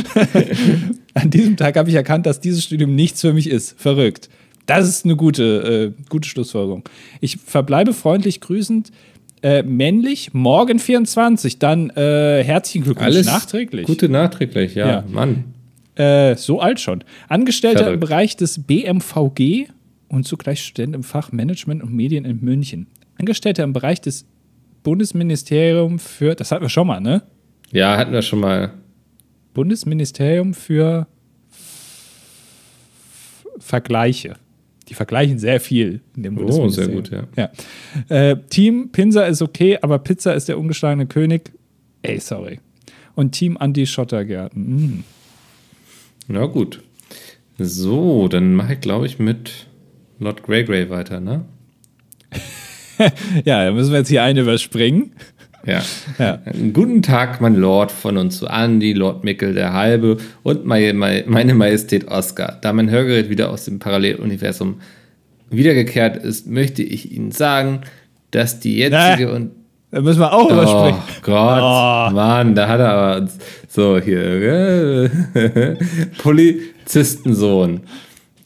<laughs> An diesem Tag habe ich erkannt, dass dieses Studium nichts für mich ist. Verrückt. Das ist eine gute, äh, gute Schlussfolgerung. Ich verbleibe freundlich grüßend. Äh, männlich, morgen 24, dann äh, herzlichen Glückwunsch Alles nachträglich. Gute nachträglich, ja, Ja. Mann. Äh, so alt schon. Angestellter im Verrückt. Bereich des BMVG und zugleich Student im Fach Management und Medien in München. Angestellter im Bereich des Bundesministerium für, das hatten wir schon mal, ne? Ja, hatten wir schon mal. Bundesministerium für Vergleiche. Die vergleichen sehr viel in dem Oh, sehr gut, ja. ja. Äh, Team Pinsa ist okay, aber Pizza ist der ungeschlagene König. Ey, sorry. Und Team Anti Schottergärten. Mm. Na gut. So, dann mache ich, glaube ich, mit Lord Grey Grey weiter, ne? <laughs> Ja, da müssen wir jetzt hier eine überspringen. Ja. Ja. Guten Tag, mein Lord, von uns zu Andi, Lord Mickel der Halbe und meine, meine Majestät Oscar. Da mein Hörgerät wieder aus dem Paralleluniversum wiedergekehrt ist, möchte ich Ihnen sagen, dass die jetzige und Da müssen wir auch Oh überspringen. Gott, Oh. Mann, da hat er aber uns so hier <laughs> Polizistensohn.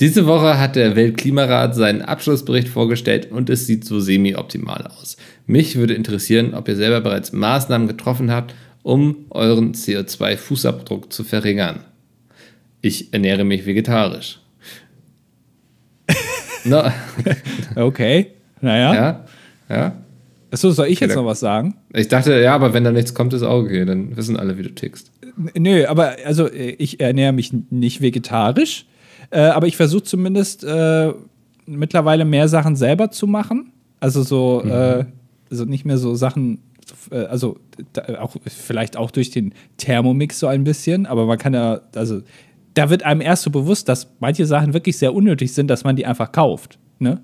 Diese Woche hat der Weltklimarat seinen Abschlussbericht vorgestellt und es sieht so semi-optimal aus. Mich würde interessieren, ob ihr selber bereits Maßnahmen getroffen habt, um euren CO2-Fußabdruck zu verringern. Ich ernähre mich vegetarisch. <laughs> no, Okay. Naja. ja, ja. Achso, soll ich jetzt noch was sagen? Ich dachte, ja, aber wenn da nichts kommt, ist auch okay. Dann wissen alle, wie du tickst. Nö, aber also äh, ich ernähre mich nicht vegetarisch, äh, aber ich versuche zumindest äh, mittlerweile mehr Sachen selber zu machen. Also so, äh, also nicht mehr so Sachen, äh, also da, auch vielleicht auch durch den Thermomix so ein bisschen, aber man kann ja, also da wird einem erst so bewusst, dass manche Sachen wirklich sehr unnötig sind, dass man die einfach kauft. Ne?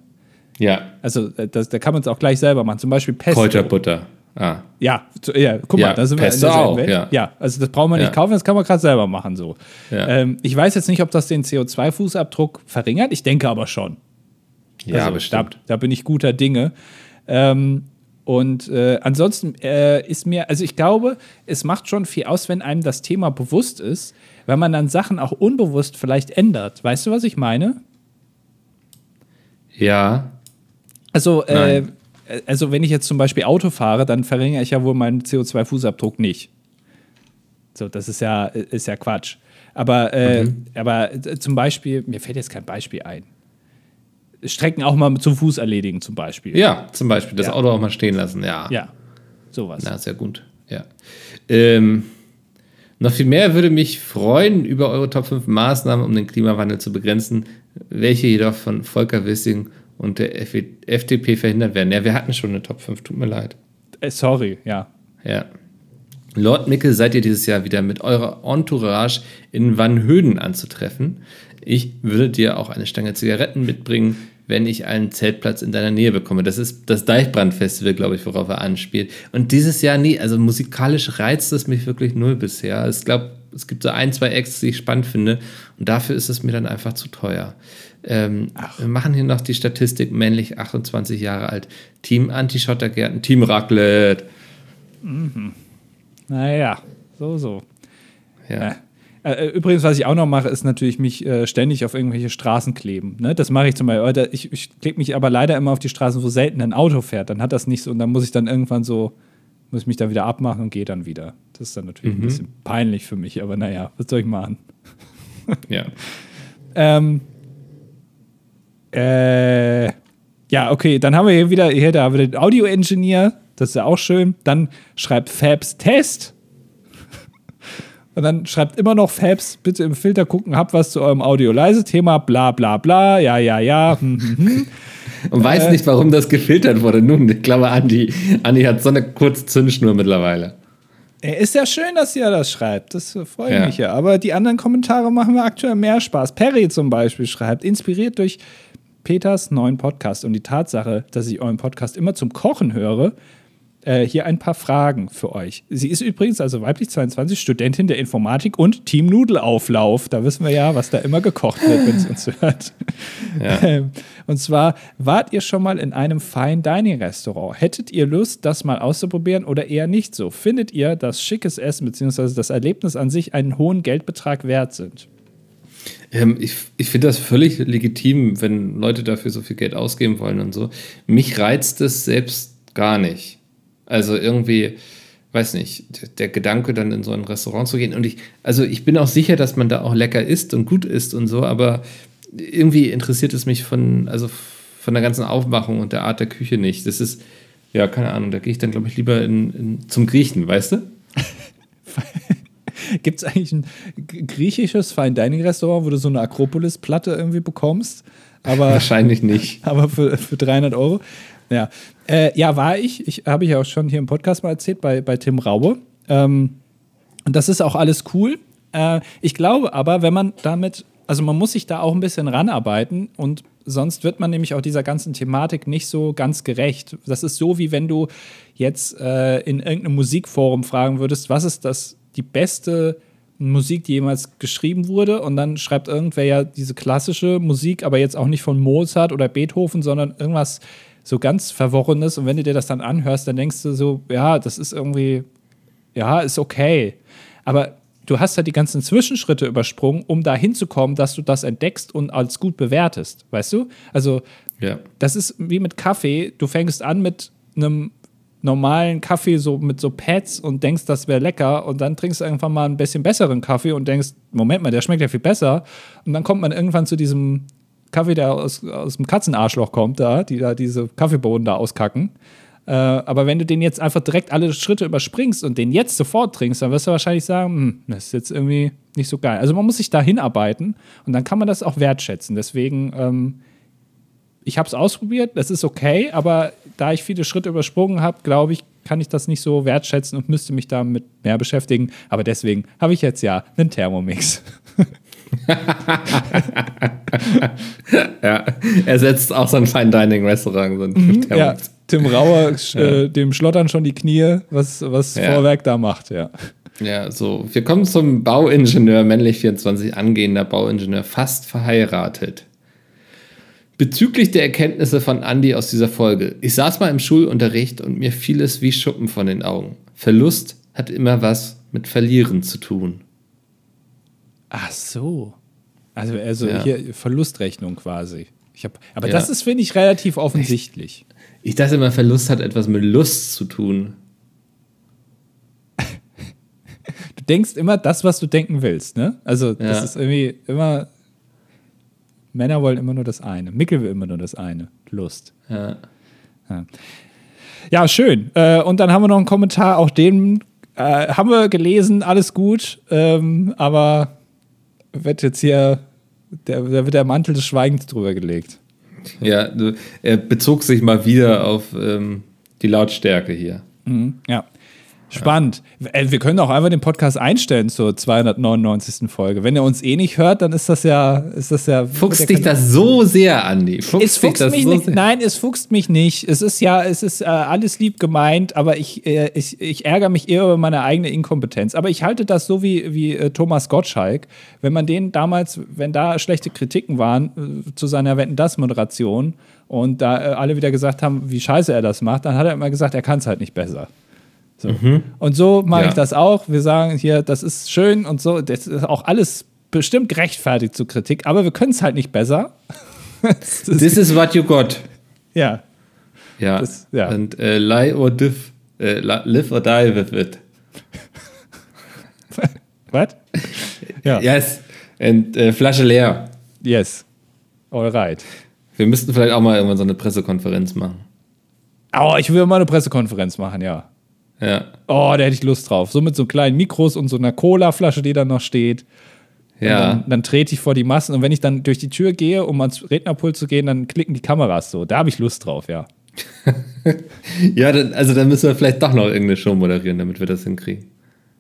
Ja, Also äh, das, da kann man es auch gleich selber machen. Zum Beispiel Pesto. Kräuterbutter. Ah, Ja, ja, guck Ja, mal, da sind wir in derselben auch, Welt. ja. also das braucht man nicht Ja. kaufen, das kann man gerade selber machen so. Ja. Ähm, ich weiß jetzt nicht, ob das den CO2-Fußabdruck verringert, ich denke aber schon. ja, Also, bestimmt. Da, da bin ich guter Dinge. Ähm, und äh, ansonsten äh, ist mir, also ich glaube, es macht schon viel aus, wenn einem das Thema bewusst ist, weil man dann Sachen auch unbewusst vielleicht ändert. Weißt du, was ich meine? Ja, Also, äh. Also wenn ich jetzt zum Beispiel Auto fahre, dann verringere ich ja wohl meinen CO2-Fußabdruck nicht. So, das ist ja, ist ja Quatsch. Aber, äh, Mhm. aber äh, zum Beispiel, mir fällt jetzt kein Beispiel ein. Strecken auch mal zum Fuß erledigen, zum Beispiel. ja, zum Beispiel das Ja. Auto auch mal stehen lassen. Ja, Ja, sowas. Na, sehr gut. Ja. Ähm, noch viel mehr würde mich freuen über eure Top 5 Maßnahmen, um den Klimawandel zu begrenzen, welche jedoch von Volker Wissing und der FDP verhindert werden. Ja, wir hatten schon eine Top 5, tut mir leid. Äh, sorry, ja. Ja. Lord Mickel seid ihr dieses Jahr wieder mit eurer Entourage in Vanhöden anzutreffen. Ich würde dir auch eine Stange Zigaretten mitbringen, wenn ich einen Zeltplatz in deiner Nähe bekomme. Das ist das Deichbrand-Festival, glaube ich, worauf er anspielt. Und dieses Jahr nie, also musikalisch reizt es mich wirklich null bisher. Ich glaube, es gibt so ein, zwei Acts, die ich spannend finde. Und dafür ist es mir dann einfach zu teuer. Ähm, wir machen hier noch die Statistik, männlich 28 Jahre alt. Team Anti-Schottergärten, Team Raclette. Naja, so, so. Ja. Äh, übrigens, was ich auch noch mache, ist natürlich mich äh, ständig auf irgendwelche Straßen kleben. Ne? Das mache ich zum Beispiel. Ich, ich klebe mich aber leider immer auf die Straßen, wo selten ein Auto fährt. Dann hat das nicht so. Und dann muss ich dann irgendwann so, muss ich mich dann wieder abmachen und gehe dann wieder. Das ist dann natürlich ein bisschen peinlich für mich. Aber naja, was soll ich machen? Ja. <laughs> Ähm, äh, ja, okay, dann haben wir hier wieder, hier da haben wir den Audio-Engineer, das ist ja auch schön. Dann schreibt Fabs Test. <laughs> Und dann schreibt immer noch Fabs, bitte im Filter gucken, hab was zu eurem Audio-Leise-Thema, bla bla bla, ja, ja, ja. hm, hm, hm. Und weiß nicht, warum das gefiltert wurde. Nun, ich glaube, Andi, Andi hat so eine kurze Zündschnur mittlerweile. Äh, Ist ja schön, dass ihr das schreibt. Das äh, freut Ja. mich ja. Aber die anderen Kommentare machen mir aktuell mehr Spaß. Perry zum Beispiel schreibt, inspiriert durch Peters neuen Podcast und die Tatsache, dass ich euren Podcast immer zum Kochen höre, äh, hier ein paar Fragen für euch. Sie ist übrigens, also weiblich 22, Studentin der Informatik und Team Nudelauflauf. Da wissen wir ja, was da immer gekocht wird, wenn es uns <laughs> hört. Ja. Ähm, und zwar, wart ihr schon mal in einem Fine Dining Restaurant? Hättet ihr Lust, das mal auszuprobieren oder eher nicht so? Findet ihr, dass schickes Essen bzw. das Erlebnis an sich einen hohen Geldbetrag wert sind? Ähm, ich ich finde das völlig legitim, wenn Leute dafür so viel Geld ausgeben wollen und so. Mich reizt es selbst gar nicht. Also irgendwie, weiß nicht, der Gedanke, dann in so ein Restaurant zu gehen. Und ich, also ich bin auch sicher, dass man da auch lecker isst und gut isst und so, aber irgendwie interessiert es mich von, also von der ganzen Aufmachung und der Art der Küche nicht. Das ist, ja, keine Ahnung, da gehe ich dann, glaube ich, lieber in, in, zum Griechen, weißt du? <laughs> Gibt es eigentlich ein griechisches Fine Dining Restaurant, wo du so eine Akropolis-Platte irgendwie bekommst? Aber, Wahrscheinlich nicht. <laughs> aber für, für 300 Euro. Ja, äh, ja war ich. Ich habe ich ja auch schon hier im Podcast mal erzählt bei, bei Tim Raue. Ähm, und das ist auch alles cool. Äh, ich glaube aber, wenn man damit, also man muss sich da auch ein bisschen ranarbeiten und sonst wird man nämlich auch dieser ganzen Thematik nicht so ganz gerecht. Das ist so, wie wenn du jetzt äh, in irgendeinem Musikforum fragen würdest, was ist das die beste Musik, die jemals geschrieben wurde und dann schreibt irgendwer ja diese klassische Musik, aber jetzt auch nicht von Mozart oder Beethoven, sondern irgendwas so ganz Verworrenes und wenn du dir das dann anhörst, dann denkst du so, ja, das ist irgendwie ja, ist okay. Aber du hast halt die ganzen Zwischenschritte übersprungen, um da hinzukommen, dass du das entdeckst und als gut bewertest. Weißt du? Also, Ja. das ist wie mit Kaffee. Du fängst an mit einem normalen Kaffee, so mit so Pads und denkst, das wäre lecker. Und dann trinkst du irgendwann mal ein bisschen besseren Kaffee und denkst, Moment mal, der schmeckt ja viel besser. Und dann kommt man irgendwann zu diesem Kaffee, der aus, aus dem Katzenarschloch kommt, da, die da diese Kaffeebohnen da auskacken. Äh, aber wenn du den jetzt einfach direkt alle Schritte überspringst und den jetzt sofort trinkst, dann wirst du wahrscheinlich sagen, hm, das ist jetzt irgendwie nicht so geil. Also man muss sich da hinarbeiten und dann kann man das auch wertschätzen. Deswegen, ähm, ich habe es ausprobiert, das ist okay, aber da ich viele Schritte übersprungen habe, glaube ich, kann ich das nicht so wertschätzen und müsste mich damit mehr beschäftigen. Aber deswegen habe ich jetzt ja einen Thermomix. <laughs> Ja, er setzt auch so ein Fine Dining Restaurant. So Mhm, Ja. Tim Rauer, <laughs> äh, dem schlottern schon die Knie, was, was Ja. Vorwerk da macht, ja. Ja, so. Wir kommen zum Bauingenieur, männlich 24, angehender Bauingenieur, fast verheiratet. Bezüglich der Erkenntnisse von Andy aus dieser Folge. Ich saß mal im Schulunterricht und mir fiel es wie Schuppen von den Augen. Verlust hat immer was mit Verlieren zu tun. Ach so. Also, also Ja. hier Verlustrechnung quasi. Ich hab, aber Ja. das ist, finde ich, relativ offensichtlich. Ich dachte immer, Verlust hat etwas mit Lust zu tun. Du denkst immer das, was du denken willst, ne? Also, das Ja. ist irgendwie immer. Männer wollen immer nur das eine. Mickel will immer nur das eine. Lust. Ja. Ja, schön. Äh, und dann haben wir noch einen Kommentar, auch den äh, haben wir gelesen, alles gut, ähm, aber wird jetzt hier, der, da wird der Mantel des Schweigens drüber gelegt. Ja, er bezog sich mal wieder auf ähm, die Lautstärke hier. Ja. Spannend. Äh, Wir können auch einfach den Podcast einstellen zur 299. Folge. Wenn er uns eh nicht hört, dann ist das ja. Ist das ja Fuchst dich das so sehr, Andi? Fuchst Es fuchst dich das mich so nicht. sehr? Nein, es fuchst mich nicht. Es ist ja, es ist äh, alles lieb gemeint, aber ich, äh, ich, ich ärgere mich eher über meine eigene Inkompetenz. Aber ich halte das so wie, wie äh, Thomas Gottschalk. Wenn man den damals, wenn da schlechte Kritiken waren äh, zu seiner Wetten das Moderation und da äh, alle wieder gesagt haben, wie scheiße er das macht, dann hat er immer gesagt, er kann es halt nicht besser. So. Und so mache Ja. ich das auch. Wir sagen hier, das ist schön und so. Das ist auch alles bestimmt gerechtfertigt zur Kritik, aber wir können es halt nicht besser. <laughs> This is what you got. ja. Ja. Das- ja. Und äh, lie or div, äh, li- live or die with it. <laughs> Was? Ja. Yes. Und äh, Flasche leer. Yes. Alright. Wir müssten vielleicht auch mal irgendwann so eine Pressekonferenz machen. Oh, ich will mal eine Pressekonferenz machen, ja. Ja. Oh, da hätte ich Lust drauf. So mit so kleinen Mikros und so einer Cola-Flasche, die da noch steht. Ja. Dann, dann trete ich vor die Massen und wenn ich dann durch die Tür gehe, um ans Rednerpult zu gehen, dann klicken die Kameras so. Da habe ich Lust drauf, ja. <laughs> Ja, dann, also dann müssen wir vielleicht doch noch irgendeine Show moderieren, damit wir das hinkriegen.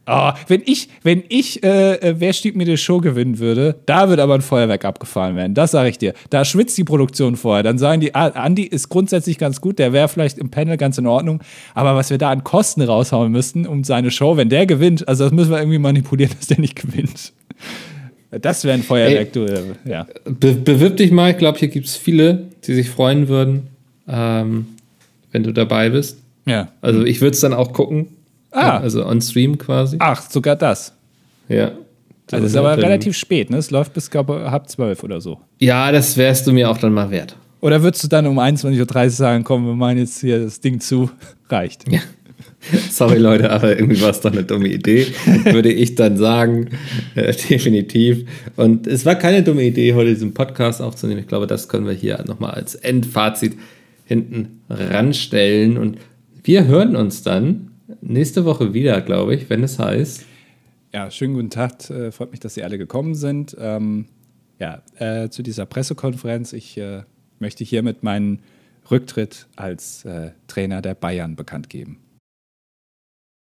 Oh, wenn ich, wenn ich, äh, äh, wer stieg mir die Show gewinnen würde, da wird aber ein Feuerwerk abgefahren werden. Das sage ich dir. Da schwitzt die Produktion vorher. Dann sagen die, ah, Andi ist grundsätzlich ganz gut, der wäre vielleicht im Panel ganz in Ordnung. Aber was wir da an Kosten raushauen müssten um seine Show, wenn der gewinnt, also das müssen wir irgendwie manipulieren, dass der nicht <laughs> gewinnt. Das wäre ein Feuerwerk, du. äh, Ja. Be bewirb dich mal, ich glaube, hier gibt es viele, die sich freuen würden, ähm, wenn du dabei bist. ja. Also ich würde es dann auch gucken. Ah. Also on Stream quasi. Ach, sogar das. Ja. Also ist aber relativ spät, ne? Es läuft bis, glaube halb zwölf oder so. Ja, das wärst du mir auch dann mal wert. Oder würdest du dann um 21.30 Uhr sagen, komm, wir machen jetzt hier das Ding zu? <laughs> Reicht. Ja. Sorry, Leute, aber irgendwie war es doch eine dumme Idee, würde ich dann sagen. Äh, definitiv. Und es war keine dumme Idee, heute diesen Podcast aufzunehmen. Ich glaube, das können wir hier nochmal als Endfazit hinten ranstellen. Und wir hören uns dann nächste Woche wieder, glaube ich, wenn es heißt. Ja, schönen guten Tag. Äh, freut mich, dass Sie alle gekommen sind. Ähm, ja, äh, zu dieser Pressekonferenz. Ich äh, möchte hiermit meinen Rücktritt als äh, Trainer der Bayern bekannt geben.